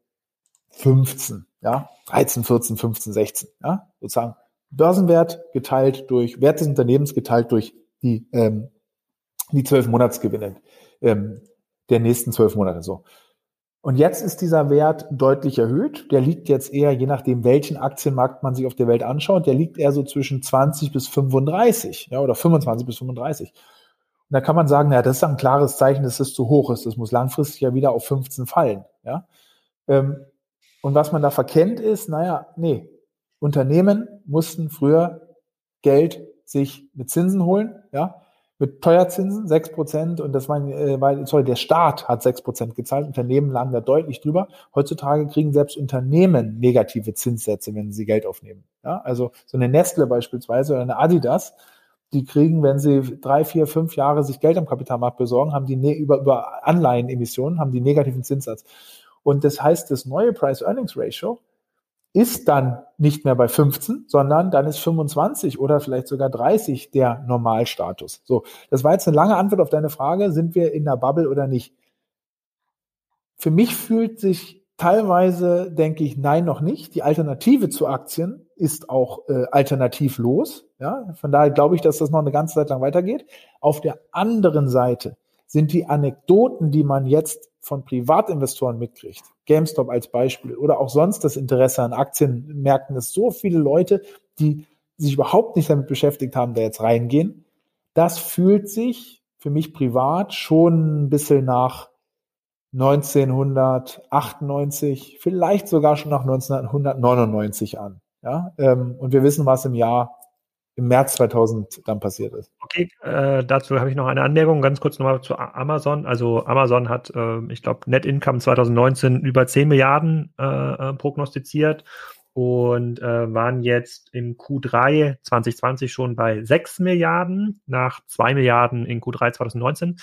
15, ja, 13, 14, 15, 16, ja, sozusagen Börsenwert geteilt durch Wert des Unternehmens geteilt durch die ähm, die zwölf Monatsgewinne ähm, der nächsten zwölf Monate so. Und jetzt ist dieser Wert deutlich erhöht. Der liegt jetzt eher, je nachdem, welchen Aktienmarkt man sich auf der Welt anschaut, der liegt eher so zwischen 20 bis 35, ja, oder 25 bis 35. Und da kann man sagen, ja, das ist ein klares Zeichen, dass es zu hoch ist. Das muss langfristig ja wieder auf 15 fallen, ja. Ähm, und was man da verkennt ist, naja, nee, Unternehmen mussten früher Geld sich mit Zinsen holen, ja mit Teuerzinsen, sechs Prozent, und das war, äh, weil, sorry, der Staat hat sechs Prozent gezahlt, Unternehmen lagen da deutlich drüber. Heutzutage kriegen selbst Unternehmen negative Zinssätze, wenn sie Geld aufnehmen. Ja, also so eine Nestle beispielsweise oder eine Adidas, die kriegen, wenn sie drei, vier, fünf Jahre sich Geld am Kapitalmarkt besorgen, haben die ne über, über Anleihenemissionen, haben die negativen Zinssatz. Und das heißt, das neue Price-Earnings-Ratio ist dann nicht mehr bei 15, sondern dann ist 25 oder vielleicht sogar 30 der Normalstatus. So, das war jetzt eine lange Antwort auf deine Frage, sind wir in der Bubble oder nicht? Für mich fühlt sich teilweise, denke ich, nein, noch nicht. Die Alternative zu Aktien ist auch äh, alternativlos. Ja, von daher glaube ich, dass das noch eine ganze Zeit lang weitergeht. Auf der anderen Seite sind die Anekdoten, die man jetzt von Privatinvestoren mitkriegt, GameStop als Beispiel oder auch sonst das Interesse an Aktienmärkten, dass so viele Leute, die sich überhaupt nicht damit beschäftigt haben, da jetzt reingehen, das fühlt sich für mich privat schon ein bisschen nach 1998, vielleicht sogar schon nach 1999 an. Ja, ähm, und wir wissen, was im Jahr im März 2000 dann passiert ist. Okay, äh, dazu habe ich noch eine Anmerkung, ganz kurz nochmal zu Amazon. Also Amazon hat, äh, ich glaube, Net Income 2019 über 10 Milliarden äh, äh, prognostiziert und äh, waren jetzt im Q3 2020 schon bei 6 Milliarden nach 2 Milliarden in Q3 2019.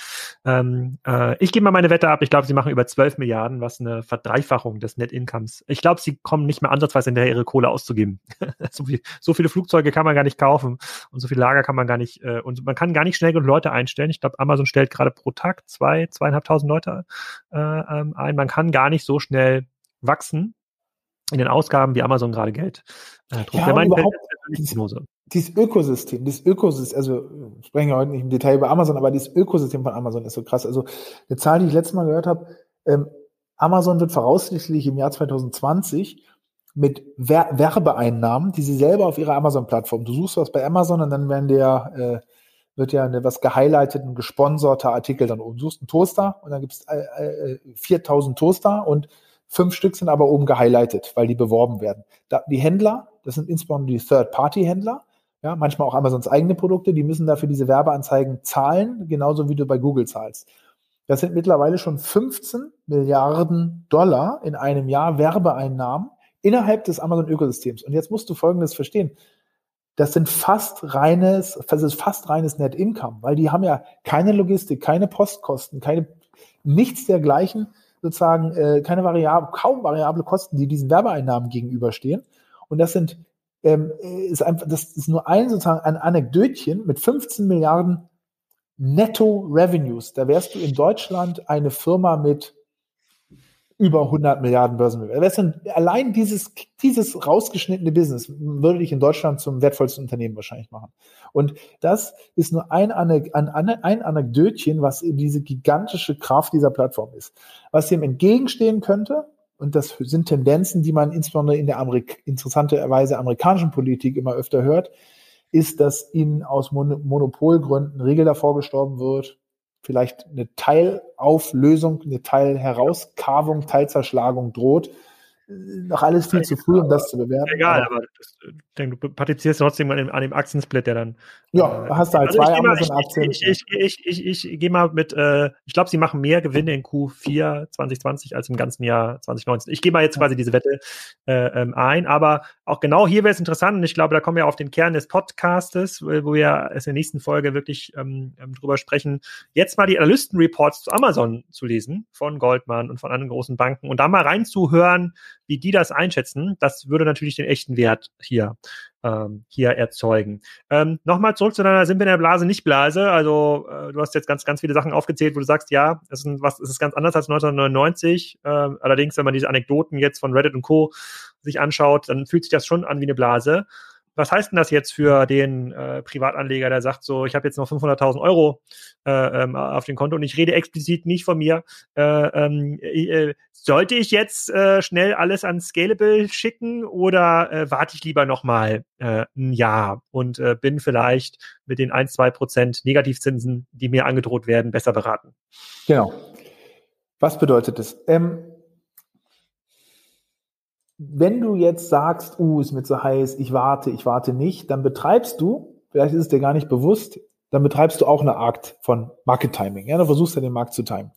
Ähm, äh, ich gebe mal meine Wette ab. Ich glaube, sie machen über 12 Milliarden, was eine Verdreifachung des Net Incomes. Ich glaube, sie kommen nicht mehr ansatzweise hinterher, ihre Kohle auszugeben. so, viel, so viele Flugzeuge kann man gar nicht kaufen und so viele Lager kann man gar nicht äh, und man kann gar nicht schnell genug Leute einstellen. Ich glaube, Amazon stellt gerade pro Tag zwei, zweieinhalbtausend Leute äh, ähm, ein. Man kann gar nicht so schnell wachsen in den Ausgaben, wie Amazon gerade Geld äh, druckt. Ja, mein überhaupt dieses, dieses Ökosystem, dieses Ökosystem, also sprechen wir heute nicht im Detail über Amazon, aber dieses Ökosystem von Amazon ist so krass. Also eine Zahl, die ich letztes Mal gehört habe, ähm, Amazon wird voraussichtlich im Jahr 2020 mit Wer Werbeeinnahmen, die sie selber auf ihrer Amazon-Plattform, du suchst was bei Amazon und dann werden der äh, wird ja eine, was gehighlightet, ein gesponserter Artikel dann oben. Du suchst einen Toaster und dann gibt es äh, äh, 4000 Toaster und Fünf Stück sind aber oben gehighlightet, weil die beworben werden. Da, die Händler, das sind insbesondere die Third-Party-Händler, ja, manchmal auch Amazons eigene Produkte, die müssen dafür diese Werbeanzeigen zahlen, genauso wie du bei Google zahlst. Das sind mittlerweile schon 15 Milliarden Dollar in einem Jahr Werbeeinnahmen innerhalb des Amazon-Ökosystems. Und jetzt musst du Folgendes verstehen. Das sind fast reines, das ist fast reines Net Income, weil die haben ja keine Logistik, keine Postkosten, keine, nichts dergleichen sozusagen äh, keine variable, kaum variable Kosten, die diesen Werbeeinnahmen gegenüberstehen. Und das sind ähm, ist einfach, das ist nur ein sozusagen ein Anekdötchen mit 15 Milliarden Netto Revenues. Da wärst du in Deutschland eine Firma mit über 100 Milliarden Börsenbewertung. Allein dieses, dieses rausgeschnittene Business würde dich in Deutschland zum wertvollsten Unternehmen wahrscheinlich machen. Und das ist nur ein, ein, ein Anekdötchen, was diese gigantische Kraft dieser Plattform ist. Was dem entgegenstehen könnte, und das sind Tendenzen, die man insbesondere in der Amerik interessanterweise amerikanischen Politik immer öfter hört, ist, dass ihnen aus Mon Monopolgründen Regel davor gestorben wird, vielleicht eine Teilauflösung, eine Teilherauskarvung, Teilzerschlagung droht. Noch alles viel zu früh, um das zu bewerten. Egal, aber, aber das, denke, du partizipierst trotzdem an dem, an dem Aktiensplit, der dann. Ja, äh, hast du halt also zwei Amazon-Aktien. Ich, ich, ich, ich, ich, ich gehe mal mit, äh, ich glaube, sie machen mehr Gewinne in Q4 2020 als im ganzen Jahr 2019. Ich gehe mal jetzt quasi diese Wette äh, ähm, ein, aber auch genau hier wäre es interessant und ich glaube, da kommen wir auf den Kern des Podcastes, wo wir es in der nächsten Folge wirklich ähm, ähm, drüber sprechen, jetzt mal die Analysten-Reports zu Amazon zu lesen von Goldman und von anderen großen Banken und da mal reinzuhören, wie die das einschätzen. Das würde natürlich den echten Wert hier ähm, hier erzeugen. Ähm, Nochmal zurück zu deiner Sind wir in der Blase, nicht Blase. Also äh, du hast jetzt ganz, ganz viele Sachen aufgezählt, wo du sagst, ja, es ist, was, es ist ganz anders als 1999. Äh, allerdings, wenn man diese Anekdoten jetzt von Reddit und Co. sich anschaut, dann fühlt sich das schon an wie eine Blase was heißt denn das jetzt für den äh, Privatanleger, der sagt so, ich habe jetzt noch 500.000 Euro äh, ähm, auf dem Konto und ich rede explizit nicht von mir. Äh, ähm, äh, sollte ich jetzt äh, schnell alles an Scalable schicken oder äh, warte ich lieber noch mal äh, ein Jahr und äh, bin vielleicht mit den 1, 2 Prozent Negativzinsen, die mir angedroht werden, besser beraten? Genau. Was bedeutet das? Ähm, wenn du jetzt sagst, uh, ist mir zu heiß, ich warte, ich warte nicht, dann betreibst du, vielleicht ist es dir gar nicht bewusst, dann betreibst du auch eine Art von Market Timing. Ja, du versuchst ja den Markt zu timen.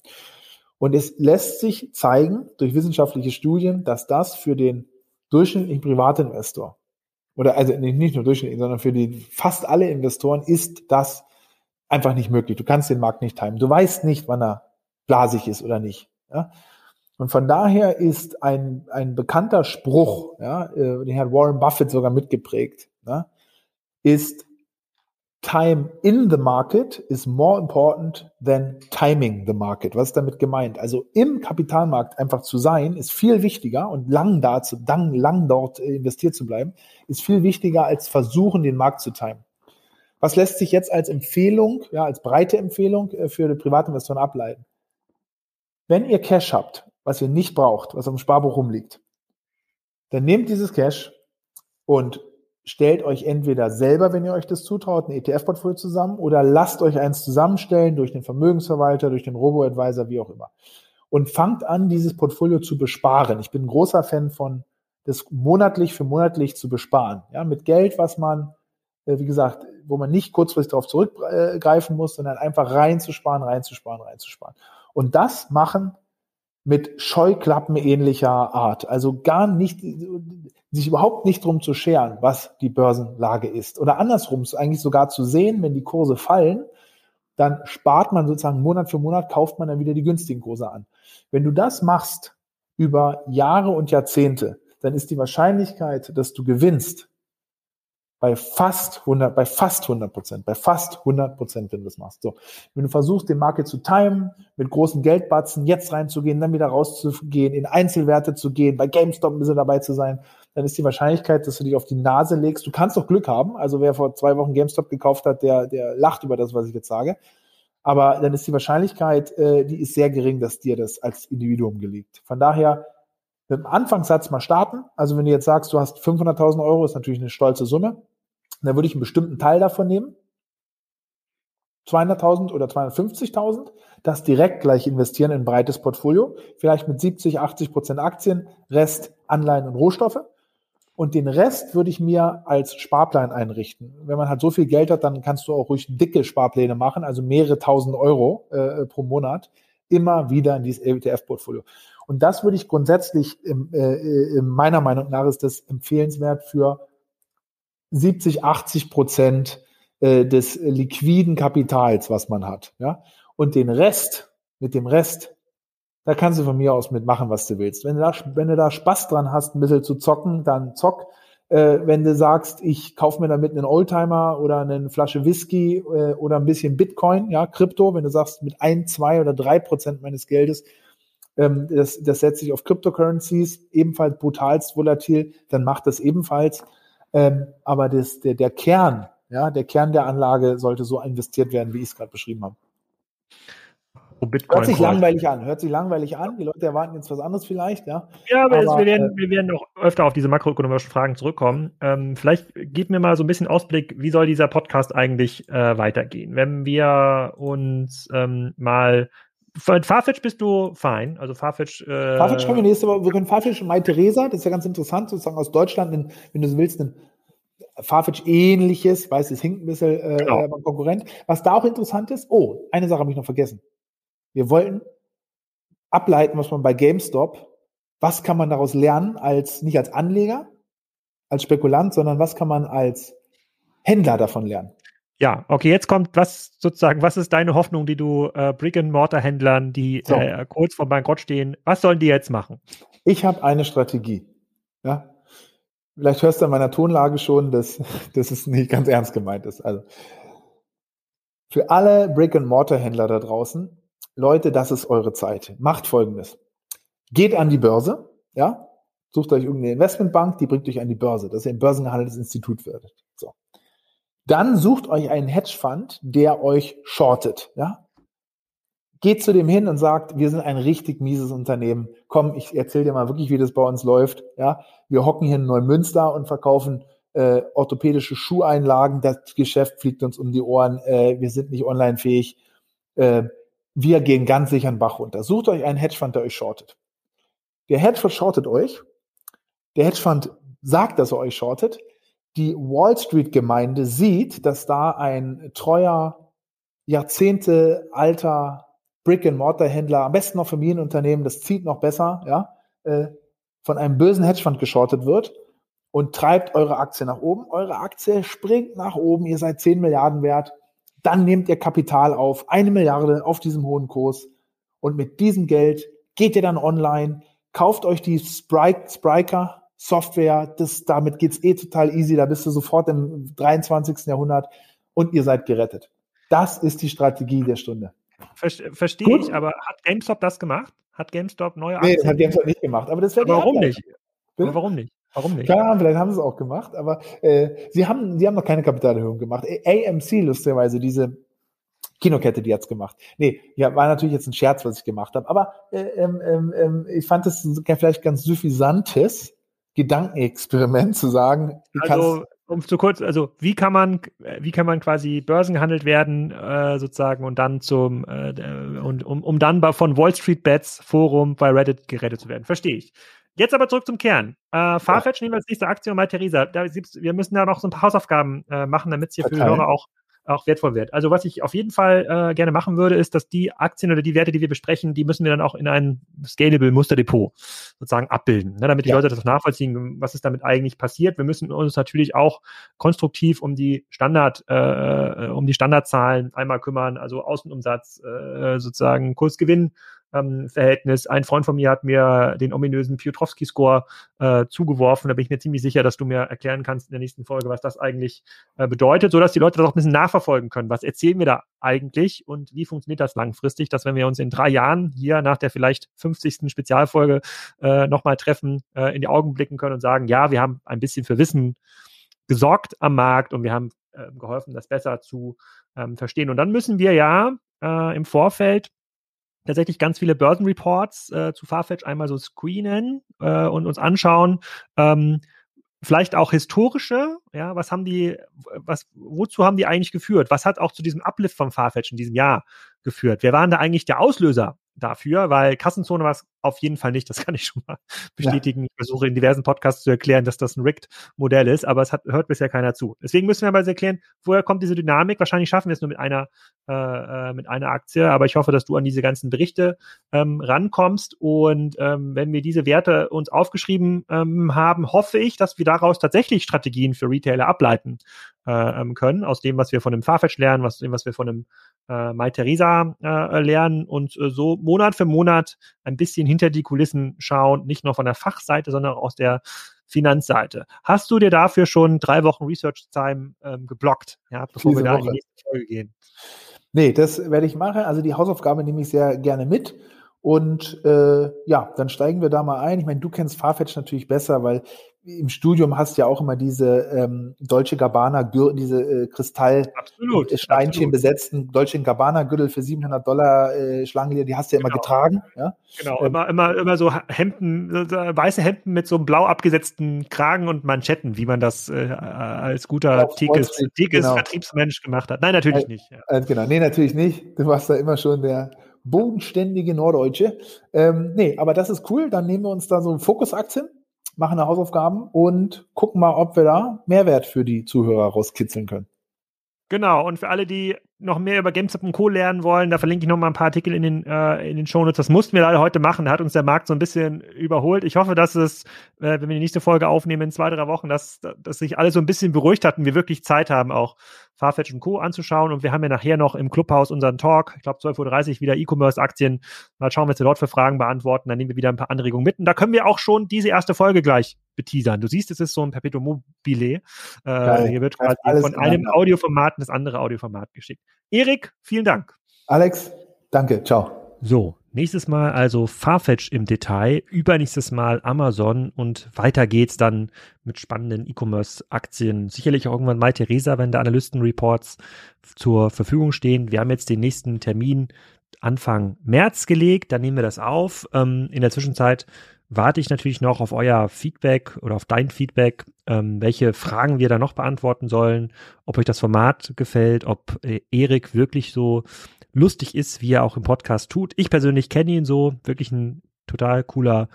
Und es lässt sich zeigen durch wissenschaftliche Studien, dass das für den durchschnittlichen Privatinvestor oder also nicht nur durchschnittlich, sondern für die fast alle Investoren ist das einfach nicht möglich. Du kannst den Markt nicht timen. Du weißt nicht, wann er blasig ist oder nicht. Ja? Und von daher ist ein, ein bekannter Spruch, ja, äh, den hat Warren Buffett sogar mitgeprägt, ja, ist Time in the market is more important than timing the market. Was ist damit gemeint? Also im Kapitalmarkt einfach zu sein, ist viel wichtiger und lang da zu, lang, lang dort investiert zu bleiben, ist viel wichtiger als versuchen, den Markt zu timen. Was lässt sich jetzt als Empfehlung, ja, als breite Empfehlung äh, für die Privatinvestoren ableiten? Wenn ihr Cash habt, was ihr nicht braucht, was dem Sparbuch rumliegt, dann nehmt dieses Cash und stellt euch entweder selber, wenn ihr euch das zutraut, ein ETF-Portfolio zusammen oder lasst euch eins zusammenstellen durch den Vermögensverwalter, durch den Robo-Advisor, wie auch immer. Und fangt an, dieses Portfolio zu besparen. Ich bin ein großer Fan von, das monatlich für monatlich zu besparen. Ja, mit Geld, was man, äh, wie gesagt, wo man nicht kurzfristig darauf zurückgreifen muss, sondern einfach reinzusparen, reinzusparen, reinzusparen. Und das machen mit Scheuklappen ähnlicher Art. Also gar nicht, sich überhaupt nicht drum zu scheren, was die Börsenlage ist. Oder andersrum, eigentlich sogar zu sehen, wenn die Kurse fallen, dann spart man sozusagen Monat für Monat, kauft man dann wieder die günstigen Kurse an. Wenn du das machst über Jahre und Jahrzehnte, dann ist die Wahrscheinlichkeit, dass du gewinnst, bei fast 100, bei fast 100 Prozent, bei fast 100 Prozent, wenn du das machst. So, wenn du versuchst, den Market zu timen, mit großen Geldbatzen jetzt reinzugehen, dann wieder rauszugehen, in Einzelwerte zu gehen, bei GameStop ein bisschen dabei zu sein, dann ist die Wahrscheinlichkeit, dass du dich auf die Nase legst. Du kannst doch Glück haben. Also wer vor zwei Wochen GameStop gekauft hat, der, der lacht über das, was ich jetzt sage. Aber dann ist die Wahrscheinlichkeit, äh, die ist sehr gering, dass dir das als Individuum gelingt. Von daher mit dem Anfangssatz mal starten. Also wenn du jetzt sagst, du hast 500.000 Euro, ist natürlich eine stolze Summe. Dann würde ich einen bestimmten Teil davon nehmen, 200.000 oder 250.000, das direkt gleich investieren in ein breites Portfolio, vielleicht mit 70, 80 Prozent Aktien, Rest Anleihen und Rohstoffe. Und den Rest würde ich mir als Sparplan einrichten. Wenn man halt so viel Geld hat, dann kannst du auch ruhig dicke Sparpläne machen, also mehrere tausend Euro äh, pro Monat, immer wieder in dieses ETF-Portfolio. Und das würde ich grundsätzlich, äh, äh, meiner Meinung nach, ist das empfehlenswert für 70, 80 Prozent äh, des liquiden Kapitals, was man hat. Ja? Und den Rest, mit dem Rest, da kannst du von mir aus mitmachen, was du willst. Wenn du da, wenn du da Spaß dran hast, ein bisschen zu zocken, dann zock. Äh, wenn du sagst, ich kaufe mir damit einen Oldtimer oder eine Flasche Whisky äh, oder ein bisschen Bitcoin, ja, Krypto, wenn du sagst, mit ein, zwei oder drei Prozent meines Geldes, ähm, das, das setze ich auf Cryptocurrencies, ebenfalls brutalst volatil, dann macht das ebenfalls. Ähm, aber das, der, der Kern, ja, der Kern der Anlage sollte so investiert werden, wie ich es gerade beschrieben habe. Bitcoin hört sich langweilig an, hört sich langweilig an. Die Leute erwarten jetzt was anderes vielleicht, ja. Ja, aber, aber wir, werden, äh, wir werden noch öfter auf diese makroökonomischen Fragen zurückkommen. Ähm, vielleicht gib mir mal so ein bisschen Ausblick, wie soll dieser Podcast eigentlich äh, weitergehen? Wenn wir uns ähm, mal für Farfetch bist du fein. Also Farfetch. Äh Farfetch können wir nächste Woche. Wir können Farfetch und Mai Theresa, das ist ja ganz interessant, sozusagen aus Deutschland, wenn, wenn du so willst, ein Farfetch ähnliches, weiß, es hinkt ein bisschen äh, genau. beim Konkurrent. Was da auch interessant ist, oh, eine Sache habe ich noch vergessen. Wir wollten ableiten, was man bei GameStop, was kann man daraus lernen, als nicht als Anleger, als Spekulant, sondern was kann man als Händler davon lernen? Ja, okay, jetzt kommt was sozusagen, was ist deine Hoffnung, die du äh, Brick-and-Mortar-Händlern, die so. äh, kurz vor Bankrott stehen, was sollen die jetzt machen? Ich habe eine Strategie. Ja, vielleicht hörst du an meiner Tonlage schon, dass, dass es nicht ganz ernst gemeint ist. Also für alle Brick-and-Mortar-Händler da draußen, Leute, das ist eure Zeit. Macht Folgendes: Geht an die Börse, ja, sucht euch irgendeine Investmentbank, die bringt euch an die Börse, dass ihr ein börsengehandeltes Institut werdet. So. Dann sucht euch einen Hedgefund, der euch shortet. Ja? Geht zu dem hin und sagt, wir sind ein richtig mieses Unternehmen. Komm, ich erzähle dir mal wirklich, wie das bei uns läuft. Ja? Wir hocken hier in Neumünster und verkaufen äh, orthopädische Schuheinlagen. Das Geschäft fliegt uns um die Ohren. Äh, wir sind nicht online fähig. Äh, wir gehen ganz sicher einen Bach runter. Sucht euch einen Hedgefund, der euch shortet. Der Hedgefund shortet euch. Der Hedgefund sagt, dass er euch shortet die Wall Street Gemeinde sieht, dass da ein treuer, Jahrzehnte alter Brick-and-Mortar-Händler, am besten noch Familienunternehmen, das zieht noch besser, ja, äh, von einem bösen Hedgefonds geschortet wird und treibt eure Aktie nach oben. Eure Aktie springt nach oben, ihr seid 10 Milliarden wert, dann nehmt ihr Kapital auf, eine Milliarde auf diesem hohen Kurs. Und mit diesem Geld geht ihr dann online, kauft euch die Spriker, Software, das, damit geht's eh total easy, da bist du sofort im 23. Jahrhundert und ihr seid gerettet. Das ist die Strategie der Stunde. Verstehe ich, aber hat GameStop das gemacht? Hat GameStop neue Aktien? Nee, das hat GameStop nicht gemacht. Aber das wäre Warum nicht? Aber warum nicht? Warum nicht? Keine Ahnung, vielleicht haben sie es auch gemacht, aber äh, sie, haben, sie haben noch keine Kapitalerhöhung gemacht. AMC, lustigerweise, diese Kinokette, die hat's gemacht. Nee, ja, war natürlich jetzt ein Scherz, was ich gemacht habe. Aber äh, ähm, ähm, ähm ich fand es vielleicht ganz suffisantes, Gedankenexperiment zu sagen, also, um zu kurz, also wie kann man, wie kann man quasi börsengehandelt werden, äh, sozusagen, und dann zum, äh, und um, um dann von Wall Street Bets Forum bei Reddit gerettet zu werden. Verstehe ich. Jetzt aber zurück zum Kern. Äh, Farfetch nehmen wir als nächste Aktie und mal Theresa. Da, wir müssen ja noch so ein paar Hausaufgaben äh, machen, damit es hier Verteilen. für die Hörer auch auch wertvoll wird. Also was ich auf jeden Fall äh, gerne machen würde, ist, dass die Aktien oder die Werte, die wir besprechen, die müssen wir dann auch in ein scalable Musterdepot sozusagen abbilden, ne, damit die ja. Leute das nachvollziehen, was ist damit eigentlich passiert. Wir müssen uns natürlich auch konstruktiv um die Standard, äh, um die Standardzahlen einmal kümmern, also Außenumsatz, äh, sozusagen Kursgewinn ähm, Verhältnis. Ein Freund von mir hat mir den ominösen Piotrowski-Score äh, zugeworfen. Da bin ich mir ziemlich sicher, dass du mir erklären kannst in der nächsten Folge, was das eigentlich äh, bedeutet, sodass die Leute das auch ein bisschen nachverfolgen können. Was erzählen wir da eigentlich und wie funktioniert das langfristig, dass wenn wir uns in drei Jahren hier nach der vielleicht 50. Spezialfolge äh, nochmal treffen, äh, in die Augen blicken können und sagen, ja, wir haben ein bisschen für Wissen gesorgt am Markt und wir haben äh, geholfen, das besser zu ähm, verstehen. Und dann müssen wir ja äh, im Vorfeld tatsächlich ganz viele Börsenreports äh, zu Farfetch einmal so screenen äh, und uns anschauen. Ähm, vielleicht auch historische, ja, was haben die, was, wozu haben die eigentlich geführt? Was hat auch zu diesem Uplift von Farfetch in diesem Jahr geführt? Wer waren da eigentlich der Auslöser dafür? Weil Kassenzone war es auf jeden Fall nicht, das kann ich schon mal bestätigen. Ja. Ich versuche in diversen Podcasts zu erklären, dass das ein Rigged-Modell ist, aber es hat, hört bisher keiner zu. Deswegen müssen wir aber erklären, woher kommt diese Dynamik? Wahrscheinlich schaffen wir es nur mit einer, äh, äh, mit einer Aktie, aber ich hoffe, dass du an diese ganzen Berichte ähm, rankommst und ähm, wenn wir diese Werte uns aufgeschrieben ähm, haben, hoffe ich, dass wir daraus tatsächlich Strategien für Retailer ableiten äh, ähm, können, aus dem, was wir von dem Farfetch lernen, aus dem, was wir von dem äh, Mai Theresa äh, lernen und äh, so Monat für Monat ein bisschen hinter die Kulissen schauen, nicht nur von der Fachseite, sondern auch aus der Finanzseite. Hast du dir dafür schon drei Wochen Research Time ähm, geblockt, ja, bevor Diese wir da Woche. in die nächste Folge gehen? Nee, das werde ich machen. Also die Hausaufgabe nehme ich sehr gerne mit. Und äh, ja, dann steigen wir da mal ein. Ich meine, du kennst Farfetch natürlich besser, weil im Studium hast du ja auch immer diese ähm, Dolce Gabbana, diese äh, Kristallsteinchen äh, besetzten Dolce Gabbana Gürtel für 700 Dollar äh, Schlangenleder, die hast du ja immer genau. getragen. Ja? Genau, ähm, immer, immer, immer so Hemden, weiße Hemden mit so einem blau abgesetzten Kragen und Manschetten, wie man das äh, als guter Tikes, genau. Vertriebsmensch gemacht hat. Nein, natürlich nicht. Ja. Äh, genau, nee, natürlich nicht. Du warst da immer schon der bodenständige Norddeutsche. Ähm, nee, aber das ist cool. Dann nehmen wir uns da so Fokusaktien machen eine Hausaufgaben und gucken mal, ob wir da Mehrwert für die Zuhörer rauskitzeln können. Genau, und für alle, die noch mehr über GameStop und Co. lernen wollen, da verlinke ich noch mal ein paar Artikel in den, äh, in den Shownotes. Das mussten wir leider heute machen. Da hat uns der Markt so ein bisschen überholt. Ich hoffe, dass es, äh, wenn wir die nächste Folge aufnehmen in zwei, drei Wochen, dass, dass sich alle so ein bisschen beruhigt hatten, wir wirklich Zeit haben, auch Farfetch und Co. anzuschauen. Und wir haben ja nachher noch im Clubhaus unseren Talk, ich glaube 12.30 Uhr wieder E-Commerce-Aktien. Mal schauen, was wir dort für Fragen beantworten. Dann nehmen wir wieder ein paar Anregungen mit. Und da können wir auch schon diese erste Folge gleich beteasern. Du siehst, es ist so ein Perpetuum mobile. Äh, hier wird quasi von einem Audioformat in das andere Audioformat geschickt. Erik, vielen Dank. Alex, danke. Ciao. So, nächstes Mal also Farfetch im Detail, übernächstes Mal Amazon und weiter geht's dann mit spannenden E-Commerce-Aktien. Sicherlich auch irgendwann mal Theresa, wenn da Analystenreports zur Verfügung stehen. Wir haben jetzt den nächsten Termin Anfang März gelegt, dann nehmen wir das auf. Ähm, in der Zwischenzeit warte ich natürlich noch auf euer Feedback oder auf dein Feedback, ähm, welche Fragen wir da noch beantworten sollen, ob euch das Format gefällt, ob äh, Erik wirklich so lustig ist, wie er auch im Podcast tut. Ich persönlich kenne ihn so, wirklich ein total cooler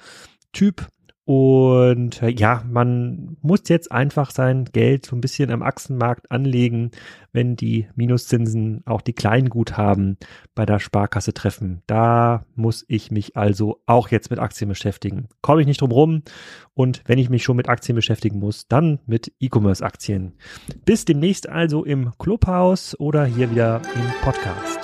Typ. Und äh, ja, man muss jetzt einfach sein Geld so ein bisschen am Achsenmarkt anlegen, wenn die Minuszinsen auch die Kleinguthaben bei der Sparkasse treffen. Da muss ich mich also auch jetzt mit Aktien beschäftigen. Komme ich nicht drum rum. Und wenn ich mich schon mit Aktien beschäftigen muss, dann mit E-Commerce-Aktien. Bis demnächst also im Clubhaus oder hier wieder im Podcast.